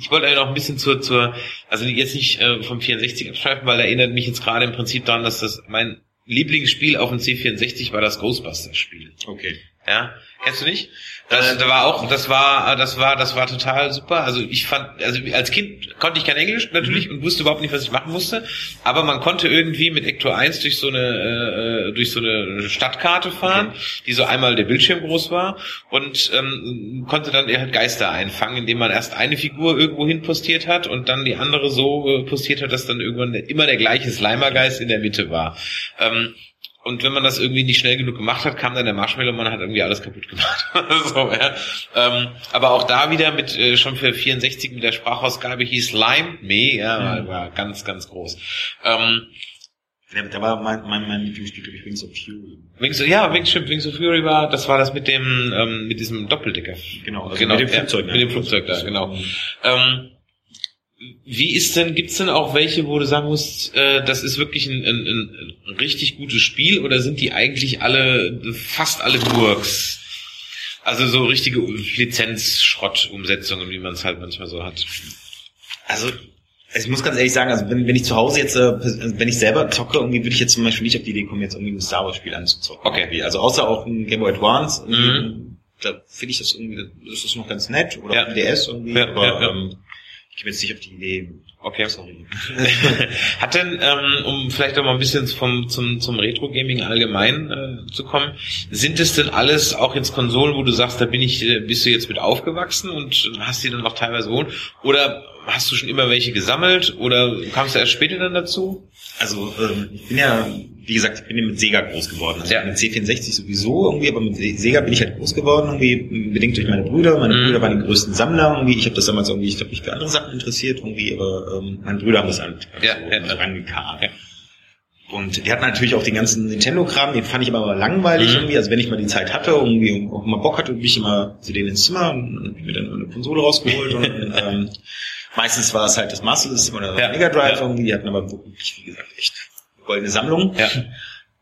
ich wollte eigentlich noch ein bisschen zur, zur, also jetzt nicht äh, vom 64 abschweifen, weil erinnert mich jetzt gerade im Prinzip daran, dass das mein Lieblingsspiel auf dem C64 war das Ghostbusters-Spiel. Okay. Ja, kennst du nicht? Das, da war auch, das war, das war, das war total super. Also ich fand, also als Kind konnte ich kein Englisch natürlich und wusste überhaupt nicht, was ich machen musste. Aber man konnte irgendwie mit Ecto 1 durch so eine, äh, durch so eine Stadtkarte fahren, okay. die so einmal der Bildschirm groß war und ähm, konnte dann halt Geister einfangen, indem man erst eine Figur irgendwo hin postiert hat und dann die andere so äh, postiert hat, dass dann irgendwann immer der gleiche Slimergeist in der Mitte war. Ähm, und wenn man das irgendwie nicht schnell genug gemacht hat, kam dann der Marshmallow, man hat irgendwie alles kaputt gemacht. so, ja. ähm, aber auch da wieder mit äh, schon für 64 mit der Sprachausgabe hieß Lime Me, ja, mhm. war ganz, ganz groß. Ähm, ja, da war mein, mein, mein Lieblingsspiel, glaube ich, Wings of Fury. Wings, ja, Wings, Wings of Fury war, das war das mit dem, ähm, mit diesem Doppeldecker. Genau, also genau, mit dem Flugzeug. Ja, mit dem Flugzeug da, genau. Ähm, wie ist denn, gibt's denn auch welche, wo du sagen musst, äh, das ist wirklich ein, ein, ein richtig gutes Spiel oder sind die eigentlich alle, fast alle Burgs? Also so richtige Lizenz-Schrott-Umsetzungen, wie man es halt manchmal so hat. Also ich muss ganz ehrlich sagen, also wenn, wenn ich zu Hause jetzt, äh, wenn ich selber zocke, irgendwie würde ich jetzt zum Beispiel nicht auf die Idee kommen, jetzt irgendwie ein Star Wars Spiel anzuzocken. Okay. Irgendwie. Also außer auch ein Game Boy Advance, mhm. da finde ich das irgendwie, das ist noch ganz nett oder ja. DS irgendwie, ja, aber ja, ähm, ich bin jetzt nicht auf die Idee. Okay. Sorry. Hat denn, ähm, um vielleicht auch mal ein bisschen vom, zum, zum Retro-Gaming allgemein äh, zu kommen, sind es denn alles auch jetzt Konsolen, wo du sagst, da bin ich, äh, bist du jetzt mit aufgewachsen und hast die dann auch teilweise wohnen? Oder hast du schon immer welche gesammelt oder kamst du erst später dann dazu? Also ähm, ich bin ja, wie gesagt, ich bin mit Sega groß geworden. Also ja. mit C64 sowieso irgendwie, aber mit Sega bin ich halt groß geworden, irgendwie bedingt durch meine Brüder. Meine mhm. Brüder waren die größten Sammler irgendwie. Ich habe das damals irgendwie, ich habe mich für andere Sachen interessiert irgendwie, aber ähm, meine Brüder haben das halt ja, so ja, rangekarrt. Ja. Und die hatten natürlich auch den ganzen Nintendo-Kram, den fand ich aber langweilig mhm. irgendwie. Also wenn ich mal die Zeit hatte, irgendwie auch mal Bock hatte, bin ich immer zu denen ins Zimmer und mir dann eine Konsole rausgeholt und ähm, Meistens war es halt das Master System oder das ja. Mega Drive irgendwie, die hatten aber wirklich, wie gesagt, echt goldene Sammlung. Ja.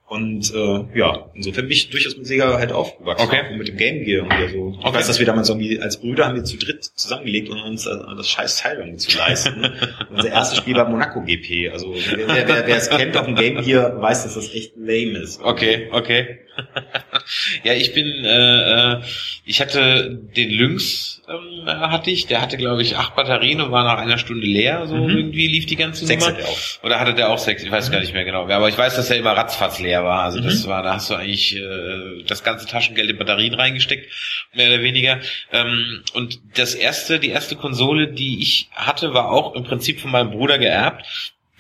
Und äh, ja, insofern bin ich durchaus mit Sega halt aufgewachsen. Okay. Und mit dem Game Gear irgendwie. Also, ich okay. weiß, dass wir damals irgendwie als Brüder haben wir zu dritt zusammengelegt, um uns äh, das scheiß Teil irgendwie zu leisten. Unser erstes Spiel war Monaco GP. Also wer, wer, wer es kennt auf dem Game Gear, weiß, dass das echt lame ist. Okay, okay. ja, ich bin, äh, äh, ich hatte den Lynx, ähm, hatte ich, der hatte glaube ich acht Batterien und war nach einer Stunde leer, so mhm. irgendwie lief die ganze sechs Nummer. Hat er auch. Oder hatte der auch sechs? Ich weiß mhm. gar nicht mehr genau. Aber ich weiß, dass er immer ratzfatz leer war. Also mhm. das war, da hast du eigentlich äh, das ganze Taschengeld in Batterien reingesteckt, mehr oder weniger. Ähm, und das erste, die erste Konsole, die ich hatte, war auch im Prinzip von meinem Bruder geerbt.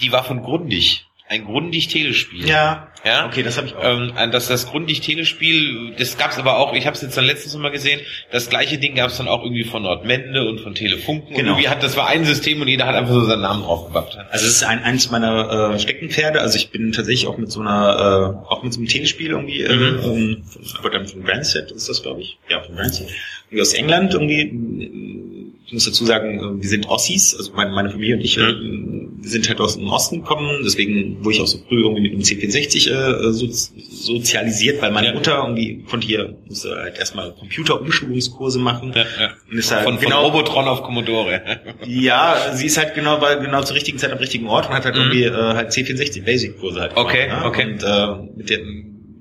Die war von Grundig ein Grundig-Telespiel. Ja. Ja. Okay, das habe ich auch. Ähm, das das Grundig-Telespiel, das gab's aber auch. Ich habe es jetzt dann letztens mal gesehen. Das gleiche Ding gab's dann auch irgendwie von Nordmende und von Telefunken. Genau. Und irgendwie hat das war ein System und jeder hat einfach so seinen Namen draufgepackt. Also es ist ein, eins meiner äh, Steckenpferde. Also ich bin tatsächlich auch mit so einer, äh, auch mit so einem Telespiel irgendwie, äh, mhm. ähm, aber dann von Brandset ist das, glaube ich. Ja, von Brandset. Irgendwie aus England irgendwie ich muss dazu sagen, äh, wir sind Ossis, also meine, meine Familie und ich, mhm. wir sind halt aus dem Osten gekommen, deswegen wurde ich auch so früh irgendwie mit dem C64 äh, so, sozialisiert, weil meine ja. Mutter irgendwie konnte hier, musste halt erstmal Computerumschulungskurse machen. Ja, ja. Und ist halt von, genau, von Robotron auf Commodore. ja, sie ist halt genau bei genau zur richtigen Zeit am richtigen Ort und hat halt mhm. irgendwie äh, halt C64 Basic Kurse halt gemacht. Okay, ne? okay. Und äh, mit der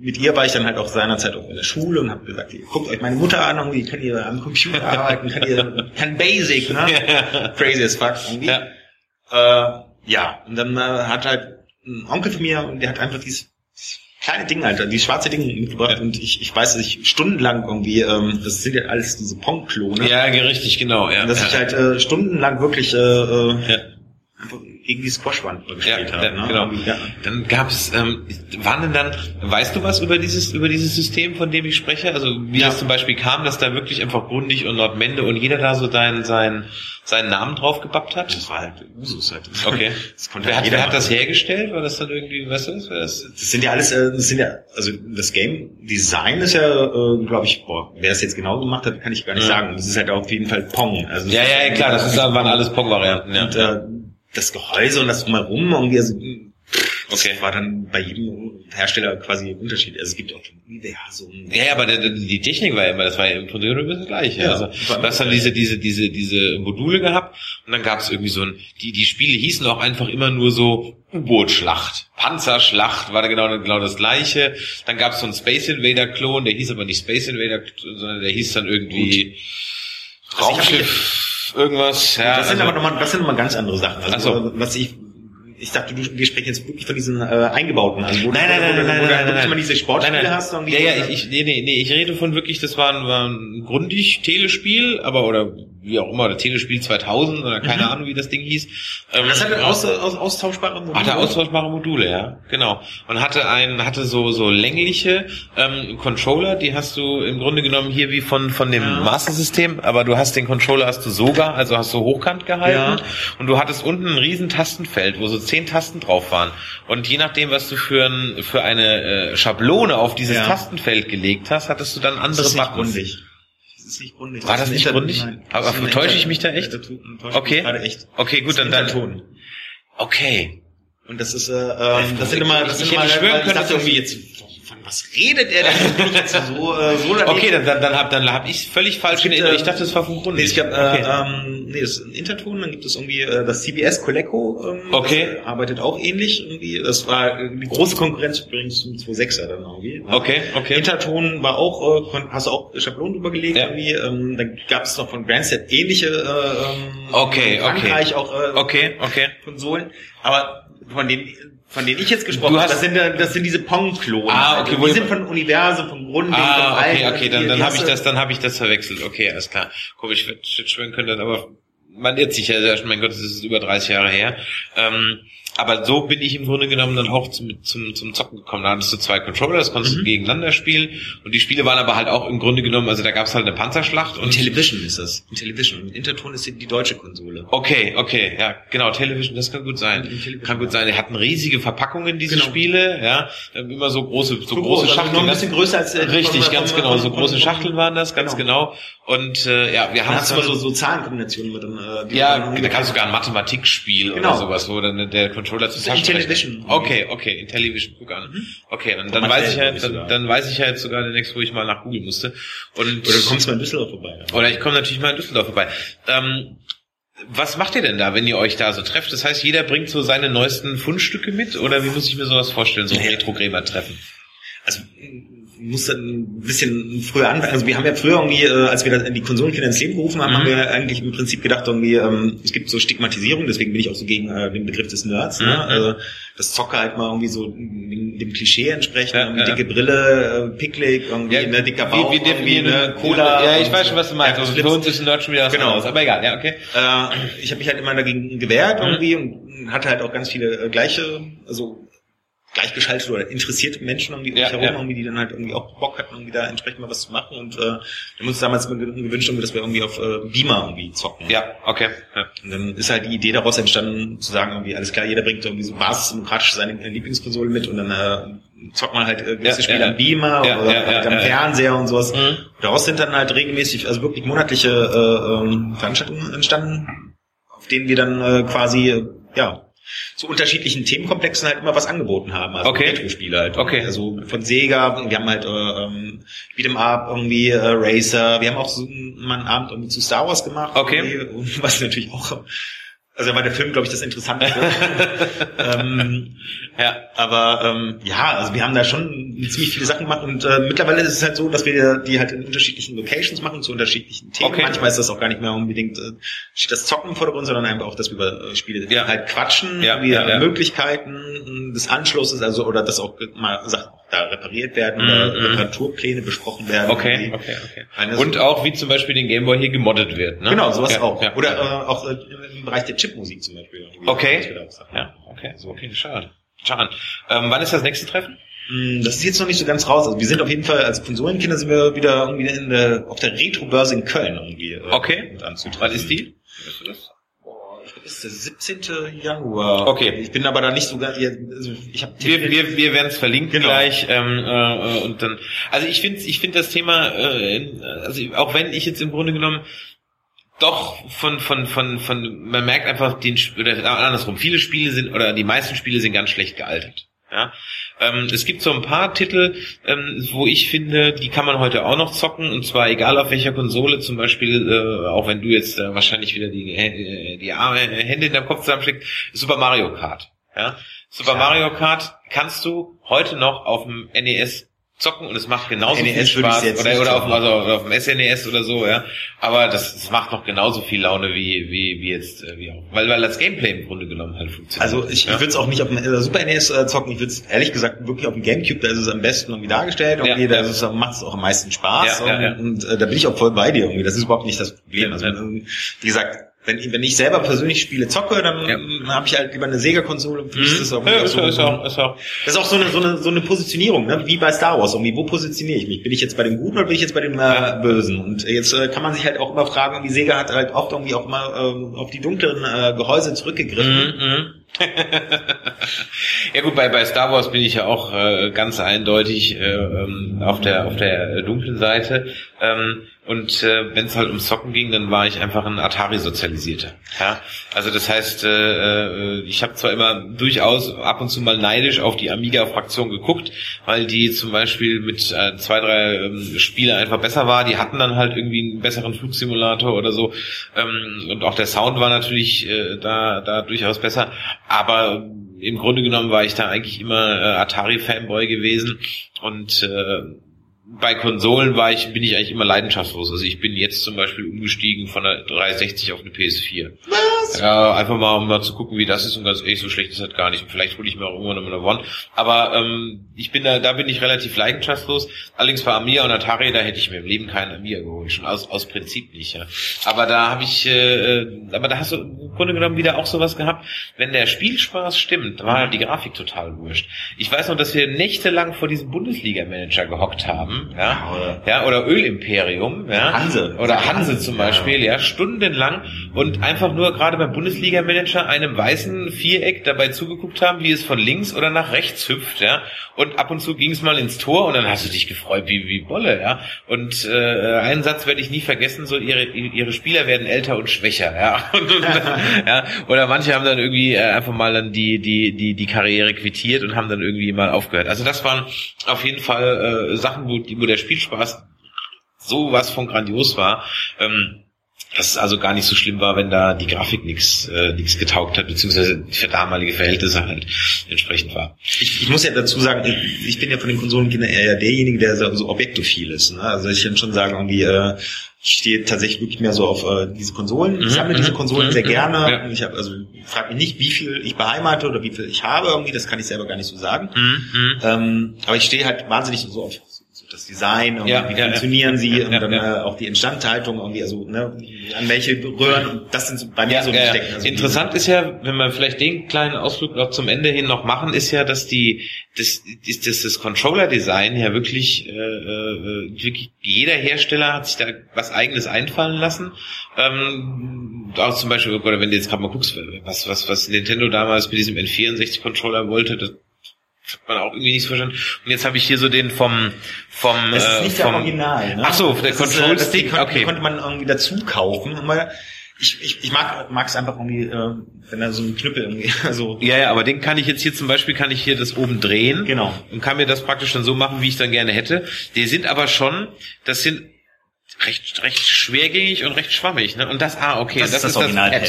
mit ihr war ich dann halt auch seinerzeit auch in der Schule und habe gesagt, guckt euch meine Mutter an, irgendwie kann ihr am Computer arbeiten, kann ihr kann Basic, ne? Crazy as fuck irgendwie. Ja, äh, ja. und dann äh, hat halt ein Onkel von mir und der hat einfach dieses kleine Ding, Alter, die schwarze Dinge mitgebracht ja. und ich, ich weiß, dass ich stundenlang irgendwie, ähm, das sind ja alles diese Pong-Klone. Ja, richtig, genau, ja. Und dass ja. ich halt äh, stundenlang wirklich äh, äh, ja. Gegen die Squashwand gespielt ja, haben. Ne? Genau. Ja. Dann gab es, ähm, waren denn dann, weißt du was über dieses über dieses System, von dem ich spreche? Also wie ja. das zum Beispiel kam, dass da wirklich einfach Grundig und Nordmende und jeder da so deinen sein, seinen Namen drauf gebappt hat? Das war halt Usus halt. Okay. Das konnte wer hat, wer hat das hergestellt? War das dann irgendwie, weißt du das? Das, das sind ja alles, äh, das sind ja, also das Game Design ist ja, äh, glaube ich, boah, wer es jetzt genau gemacht hat, kann ich gar nicht ja. sagen. Das ist halt auf jeden Fall Pong. Also ja, ja, klar, das ist, waren alles Pong-Varianten. Ja. Und, äh, das Gehäuse und das drumherum irgendwie, also, Das Okay. war dann bei jedem Hersteller quasi ein Unterschied. Also es gibt auch ein Universum. Ja, ja, aber die Technik war ja immer, das war ja im Prinzip immer das Gleiche. Ja, also, du hast dann diese, diese, diese, diese Module gehabt und dann gab es irgendwie so ein, die, die Spiele hießen auch einfach immer nur so U-Boot-Schlacht, Panzerschlacht war da genau, genau das Gleiche. Dann gab es so einen Space Invader-Klon, der hieß aber nicht Space Invader, sondern der hieß dann irgendwie Also ich hab Raumschiff, irgendwas. Ja, das sind also- aber nochmal, das sind nochmal ganz andere Sachen. Also, so. was ich, ich dachte, du, wir sprechen jetzt wirklich von diesen äh, eingebauten, also wo Nein, nein, du, nein, wo, nein, du- nein, wo du nein, wirklich nein. mal diese Sportspiele Nein, nein. hast. irgendwie, Ja, wo ja, du- ich, ich, nee, nee, nee, ich rede von wirklich, das war ein, war ein grundig Telespiel, aber oder wie auch immer, oder Telespiel 2000 oder keine Mhm. Ahnung, wie das Ding hieß. Ähm, das hatte aus, aus, austauschbare Module. Hatte austauschbare Module, ja, genau. Und hatte ein, hatte so so längliche ähm, Controller, die hast du im Grunde genommen hier wie von von dem Ja. Master System, aber du hast den Controller hast du sogar, also hast du hochkant gehalten Ja. und du hattest unten ein riesen Tastenfeld, wo so zehn Tasten drauf waren. Und je nachdem, was du für ein, für eine äh, Schablone auf dieses Ja. Tastenfeld gelegt hast, hattest du dann das andere ist nicht Buttons. grundig. Das ist nicht grundig. War das ist ein nicht grundig? Nein. Aber Das ist täusche ich mich da echt? Okay. Echt. Okay, gut, Das dann ist dann. Okay. Und das ist, äh, ähm, das sind immer, das Ich sind hätte immer, schwören ich können, dachte dass irgendwie jetzt, was redet er denn? So, äh, so? Okay, dann, dann, dann hab, dann hab ich völlig falsch gibt, geredet. äh, Ich dachte, das war vom Grund. Nee, es gab, okay. äh, ähm, nee, das ist ein Interton, dann gibt es irgendwie äh, das CBS Coleco, ähm, Okay. das arbeitet auch ähnlich irgendwie. Das war äh, die große Konkurrenz übrigens zum 2.6er dann irgendwie. Okay, okay. Interton war auch, äh, hast du auch Schablonen drüber gelegt Ja. irgendwie. Ähm, dann gab es noch von Grandset ähnliche äh, ähm, Okay, Frankreich auch äh, Okay, okay. Konsolen. Aber von denen von denen ich jetzt gesprochen habe, das sind, das sind diese Pong-Klone. Ah, okay, Also, die sind von Universum, von Grund, von Ah, okay, allen. okay, dann, Die- dann die habe ich das, dann habe ich das verwechselt. Okay, alles klar. Komisch, ich hätte schwören können, dann aber man irrt sich ja, sehr- mein Gott, das ist über 30 Jahre her. Ähm, aber so bin ich im Grunde genommen dann auch zum, zum, zum Zocken gekommen. Da hattest du zwei Controller, das konntest du Mhm. gegeneinander spielen. Und die Spiele waren aber halt auch im Grunde genommen, also da gab es halt eine Panzerschlacht und Intellivision ist das. Intellivision. Mit Interton ist die, deutsche Konsole. Okay, okay, ja, genau, Television, das kann gut sein. Kann gut sein. Die hatten riesige Verpackungen, diese Genau. Spiele, ja. Immer so große, so, So große groß, also Schachteln. noch ein bisschen größer als, äh, Richtig, von- ganz von- genau. So große von- Schachteln waren das, ganz genau. Und äh, ja, wir Dann haben hast du mal so, so Zahlenkombinationen mit dann, äh, ja, da kannst du sogar ein Mathematikspiel Genau. oder sowas, wo dann der Controller zu Intellivision. Okay, okay, Intellivision, guck an. Okay, dann, dann weiß ich ja, ich dann, sogar. dann weiß ich ja jetzt sogar demnächst, wo ich mal nach Google musste. Und Oder du kommst mal in Düsseldorf vorbei. oder ich komme natürlich mal in Düsseldorf vorbei. Ähm, was macht ihr denn da, wenn ihr euch da so trefft? Das heißt, jeder bringt so seine neuesten Fundstücke mit? Oder wie muss ich mir sowas vorstellen, so ein Ja. Retro-Gamer-Treffen? also muss dann ein bisschen früher anfangen. Also wir haben ja früher irgendwie, äh, als wir die Konsolenkinder ins Leben gerufen haben, Mhm. haben wir eigentlich im Prinzip gedacht, irgendwie, ähm, es gibt so Stigmatisierung, deswegen bin ich auch so gegen äh, den Begriff des Nerds. Mhm. Ne? Also das Zocker halt mal irgendwie so dem, dem Klischee entsprechen, Ja, ja. dicke Brille, äh, picklig, irgendwie Ja, ne, dicker Bauch, wie, wie, irgendwie, wie, ne, Cola. Ja, ich weiß schon, was du meinst. Also für uns ist ein Nerd schon wieder was Genau. anderes. Aber egal, ja, okay. Äh, ich habe mich halt immer dagegen gewehrt Mhm. irgendwie und hatte halt auch ganz viele äh, gleiche, also gleichgeschaltete oder interessierte Menschen irgendwie um Ja, herum, ja. irgendwie, die dann halt irgendwie auch Bock hatten, irgendwie da entsprechend mal was zu machen. Und äh, wir haben uns damals gewünscht, irgendwie, dass wir irgendwie auf äh, Beamer irgendwie zocken. Ja, okay. Ja. Und dann ist halt die Idee daraus entstanden, zu sagen, irgendwie, alles klar, jeder bringt irgendwie so basisdemokratisch seine äh, Lieblingskonsole mit und dann äh, zockt man halt äh, gewisse Ja, Spiele am Beamer oder halt am. Fernseher und sowas. Mhm. Daraus sind dann halt regelmäßig, also wirklich monatliche äh, ähm, Veranstaltungen entstanden, auf denen wir dann äh, quasi, äh, ja, zu unterschiedlichen Themenkomplexen halt immer was angeboten haben. Also Okay. Retro-Spiele halt. Okay. Also von Sega, wir haben halt äh, ähm, Beat'em Up, irgendwie äh, Racer, wir haben auch so mal einen Abend irgendwie zu Star Wars gemacht. Okay. Was natürlich auch, also war der Film, glaube ich, das Interessanteste. ähm, Ja. aber ähm, ja, also wir haben da schon ziemlich viele Sachen gemacht und äh, mittlerweile ist es halt so, dass wir die halt in unterschiedlichen Locations machen, zu unterschiedlichen Themen. Okay. Manchmal ist das auch gar nicht mehr unbedingt äh, steht das Zocken im Vordergrund, sondern einfach auch, dass wir über äh, Spiele Ja. halt quatschen, Ja, ja, ja. Möglichkeiten des Anschlusses, also oder dass auch mal Sachen auch da repariert werden Mhm, oder mhm. Reparaturpläne besprochen werden. Okay, okay, okay. Eine Und so- auch wie zum Beispiel den Gameboy hier gemoddet wird, ne? Genau, sowas auch. Oder äh, auch äh, im Bereich der Chipmusik zum Beispiel. Okay. Ja, okay, so, okay, schade. Schade. Ähm, wann ist das nächste Treffen? Mm, Das ist jetzt noch nicht so ganz raus. Also wir sind auf jeden Fall, als Konsolenkinder sind wir wieder irgendwie in der, auf der Retro-Börse in Köln irgendwie. äh, Okay. mit. Wann ist die? Weißt du das? Ist der 17. Januar. Okay. Ich bin aber da nicht so ganz, also ich habe Wir, wir, wir werden es verlinken Genau. gleich ähm, äh, und dann. Also ich finde, ich finde das Thema, äh, also auch wenn ich jetzt im Grunde genommen doch von von von von man merkt einfach den oder andersrum viele Spiele sind oder die meisten Spiele sind ganz schlecht gealtert. Ja? Ähm, es gibt so ein paar Titel ähm, wo ich finde die kann man heute auch noch zocken und zwar egal auf welcher Konsole zum Beispiel äh, auch wenn du jetzt äh, wahrscheinlich wieder die äh, die Arme, Hände in deinem Kopf zusammenschlägst Super Mario Kart. Ja? Super Mario Kart kannst du heute noch auf dem NES zocken und es macht genauso NES viel Spaß oder, oder, auf, zocken. also, oder auf dem SNES oder so, ja. Aber das, das macht noch genauso viel Laune wie wie wie jetzt äh, wie auch, weil weil das Gameplay im Grunde genommen halt funktioniert. Also ich, ja. ich würde es auch nicht auf dem äh, Super NES äh, zocken, ich würde es ehrlich gesagt wirklich auf dem Gamecube, da ist es am besten irgendwie dargestellt, irgendwie, Ja, da ist es, macht es auch am meisten Spaß Ja, und, und äh, da bin ich auch voll bei dir irgendwie, das ist überhaupt nicht das Problem. Also ähm, wie gesagt, wenn, wenn ich selber persönlich Spiele zocke, dann Ja. habe ich halt lieber eine Sega-Konsole und für mich ist das auch, Mhm. ja, ist, so, ist auch, ist auch. das ist auch so eine, so eine, so eine Positionierung, ne? wie bei Star Wars. Irgendwie, wo positioniere ich mich? Bin ich jetzt bei dem Guten oder bin ich jetzt bei dem äh, Bösen? Und jetzt äh, kann man sich halt auch immer fragen, irgendwie Sega hat halt oft irgendwie auch mal ähm, auf die dunklen äh, Gehäuse zurückgegriffen. Mhm, mhm. ja gut, bei, bei Star Wars bin ich ja auch äh, ganz eindeutig äh, ähm, auf der auf der dunklen Seite. Ähm, und äh, wenn es halt um Zocken ging, dann war ich einfach ein Atari-Sozialisierter. Ja? Also das heißt, äh, äh, ich habe zwar immer durchaus ab und zu mal neidisch auf die Amiga-Fraktion geguckt, weil die zum Beispiel mit äh, zwei, drei ähm, Spiele einfach besser war. Die hatten dann halt irgendwie einen besseren Flugsimulator oder so. Ähm, und auch der Sound war natürlich äh, da, da durchaus besser. Aber im Grunde genommen war ich da eigentlich immer äh, Atari-Fanboy gewesen. Und äh, bei Konsolen war ich, bin ich eigentlich immer leidenschaftslos. Also ich bin jetzt zum Beispiel umgestiegen von der 360 auf eine PS4. Was? Ja, einfach mal, um mal zu gucken, wie das ist und ganz ehrlich, so schlecht ist das gar nicht. Vielleicht hole ich mir auch irgendwann noch eine One. Aber ähm, ich bin da, da bin ich relativ leidenschaftslos. Allerdings bei Amiga und Atari, da hätte ich mir im Leben keinen Amiga geholt, schon aus, aus Prinzip nicht. Ja. Aber da habe ich, äh, äh, aber da hast du im Grunde genommen wieder auch sowas gehabt, wenn der Spielspaß stimmt, war die Grafik total wurscht. Ich weiß noch, dass wir nächtelang vor diesem Bundesliga-Manager gehockt haben, ja, oder- ja, oder Ölimperium, ja, Hanse. oder Hanse zum Ja. Beispiel, ja, stundenlang und einfach nur gerade beim Bundesliga-Manager einem weißen Viereck dabei zugeguckt haben, wie es von links oder nach rechts hüpft, ja, und ab und zu ging es mal ins Tor und dann hast du dich gefreut wie wie Bolle, ja, und äh, einen Satz werde ich nie vergessen, so ihre ihre Spieler werden älter und schwächer, ja, und, und, ja, oder manche haben dann irgendwie äh, einfach mal dann die die die die Karriere quittiert und haben dann irgendwie mal aufgehört. Also das waren auf jeden Fall äh, Sachen, wo, wo der Spielspaß sowas von grandios war. Ähm, dass es also gar nicht so schlimm war, wenn da die Grafik nichts äh, nix getaugt hat, beziehungsweise für damalige Verhältnisse halt entsprechend war. Ich, ich muss ja dazu sagen, ich, bin ja von den Konsolenkindern eher derjenige, der so, objektophil ist. Ne? Also ich kann schon sagen, irgendwie, äh, ich stehe tatsächlich wirklich mehr so auf äh, diese Konsolen. Ich Mhm, sammle diese mhm, Konsolen mhm, sehr gerne. ja. Ich habe also frag mich nicht, wie viel ich beheimalte oder wie viel ich habe irgendwie. Das kann ich selber gar nicht so sagen. Mhm. Ähm, aber ich stehe halt wahnsinnig so auf Design, irgendwie, Ja, wie ja, ja. funktionieren sie Ja, und ja, dann. Äh, auch die Instandhaltung irgendwie, also ne, an welche Röhren und das sind so bei mir so die. Stecken. Also Interessant ist ja, wenn wir vielleicht den kleinen Ausflug noch zum Ende hin noch machen, ist ja, dass die das ist das, das Controller-Design ja wirklich, äh, äh, wirklich jeder Hersteller hat sich da was Eigenes einfallen lassen. Ähm, auch zum Beispiel, oder wenn du jetzt gerade mal guckst, was was was Nintendo damals mit diesem N64-Controller wollte, das hat man auch irgendwie nicht so verstanden. Und jetzt habe ich hier so den vom vom Das ist äh, nicht vom der Original, ne? Ach so, der Das ist, äh, Control das- die Stick. kon- Okay. Konnte man irgendwie dazu kaufen. Ich, ich, ich mag mag es einfach irgendwie, äh, wenn da so ein Knüppel irgendwie so. Ja, ja, aber den kann ich jetzt hier zum Beispiel, kann ich hier das oben drehen. Genau. Und kann mir das praktisch dann so machen, wie ich dann gerne hätte. Die sind aber schon, das sind recht, recht schwergängig und recht schwammig, ne? Und das, ah, okay, Das ist das Original-Pad.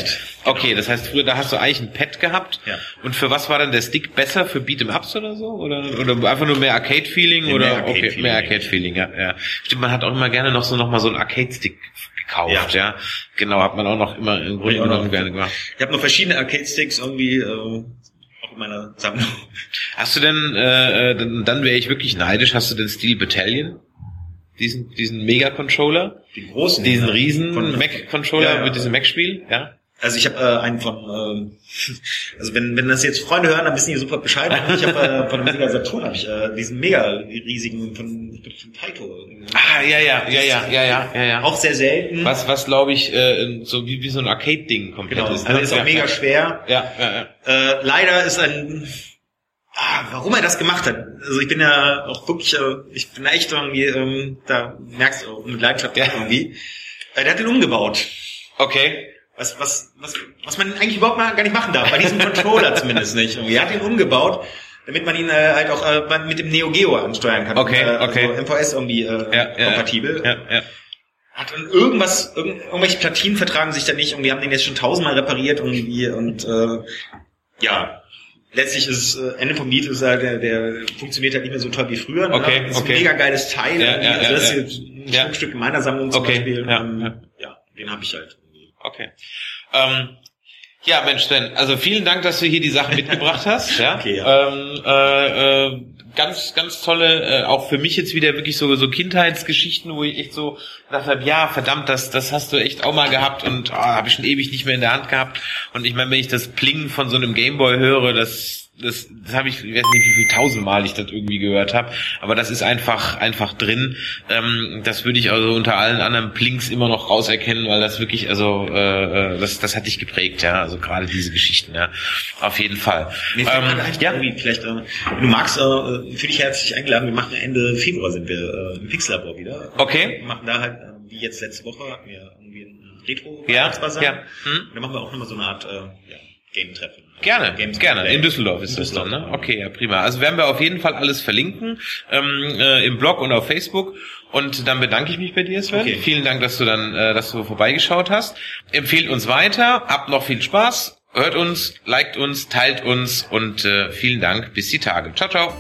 Genau. Okay, das heißt, früher, da hast du eigentlich ein Pad gehabt. Ja. Und für was war dann der Stick besser? Für Beat'em Ups oder so? Oder, oder einfach nur mehr Arcade-Feeling? Nee, oder, mehr okay, Arcade-Feeling. mehr Arcade-Feeling, ja, ja. Stimmt, man hat auch immer gerne noch so, noch mal so einen Arcade-Stick gekauft, ja. Genau, hat man auch noch immer im Grunde Ja, genommen noch. gerne gemacht. Ich habe noch verschiedene Arcade-Sticks irgendwie äh, auch in meiner Sammlung. Hast du denn, äh, äh, dann, dann wäre ich wirklich neidisch, hast du den Steel Battalion? Diesen, diesen Mega-Controller? Die großen. Diesen riesen Von- Mac-Controller Ja, ja. mit diesem Mac-Spiel? Ja? Also ich habe äh, einen von, ähm, also wenn wenn das jetzt Freunde hören, dann wissen die super Bescheid. Ich habe äh, von dem Sega Saturn habe ich äh, diesen mega riesigen von, von Taito. Ah, ja, ja, ja, ja, ja, ja, ja, ja. Auch sehr selten. Was, was glaube ich, äh, so wie, wie so ein Arcade-Ding komplett Genau. ist. Also ne? ist auch mega schwer. Ja, ja, ja. Äh, leider ist ein, ah, warum er das gemacht hat. Also ich bin ja auch wirklich, äh, ich bin echt irgendwie, ähm, da merkst du mit Leidenschaft Ja. irgendwie. Äh, der hat den umgebaut. Okay. Was, was, was, was man eigentlich überhaupt mal gar nicht machen darf, bei diesem Controller zumindest nicht. Irgendwie. Er hat ihn umgebaut, damit man ihn äh, halt auch äh, mit dem Neo Geo ansteuern kann. Okay, äh, okay. Also MVS irgendwie äh, Ja, ja, kompatibel. Ja, ja. Hat dann irgendwas, irgend, irgendwelche Platinen vertragen sich da nicht und wir haben den jetzt schon tausendmal repariert irgendwie und äh, ja, letztlich ist äh, Ende vom Lied ist halt, der, der funktioniert halt nicht mehr so toll wie früher. Okay, ne? ist okay. ein mega geiles Teil. Ja, ja, also das ja. ist jetzt ein Ja. In meiner Sammlung zum Okay, Beispiel. ja, ähm, ja. den habe ich halt. Okay. Ähm, ja, Mensch, denn, also vielen Dank, dass du hier die Sachen mitgebracht hast. Ja. Okay, ja. Ähm, äh, äh, ganz, ganz tolle, äh, auch für mich jetzt wieder wirklich so so Kindheitsgeschichten, wo ich echt so gedacht habe, ja, verdammt, das, das hast du echt auch mal gehabt und ah, habe ich schon ewig nicht mehr in der Hand gehabt. Und ich meine, wenn ich das Plingen von so einem Gameboy höre, das das, das habe ich, ich weiß nicht, wie viel tausendmal ich das irgendwie gehört habe, aber das ist einfach einfach drin. Ähm, das würde ich also unter allen anderen Plinks immer noch rauserkennen, weil das wirklich, also äh, äh, das, das hat dich geprägt, ja, also gerade diese Geschichten, ja, auf jeden Fall. Mir Ähm, ein, ja, irgendwie vielleicht, äh, wenn du magst, äh, für dich herzlich eingeladen. Wir machen Ende Februar sind wir äh, im Pixellabor wieder. Okay. Wir machen da halt, äh, wie jetzt letzte Woche, hatten wir irgendwie ein retro Ja, ja. Hm. Da machen wir auch nochmal so eine Art äh, ja, Game-Treffen. Gerne, Games gerne. Play. In Düsseldorf ist In das dann, ne? Okay, ja, prima. Also werden wir auf jeden Fall alles verlinken ähm, äh, im Blog und auf Facebook. Und dann bedanke ich mich bei dir, Sven. Okay. Vielen Dank, dass du dann, äh, dass du vorbeigeschaut hast. Empfehlt uns weiter, habt noch viel Spaß, hört uns, liked uns, teilt uns und äh, vielen Dank. Bis die Tage. Ciao, ciao.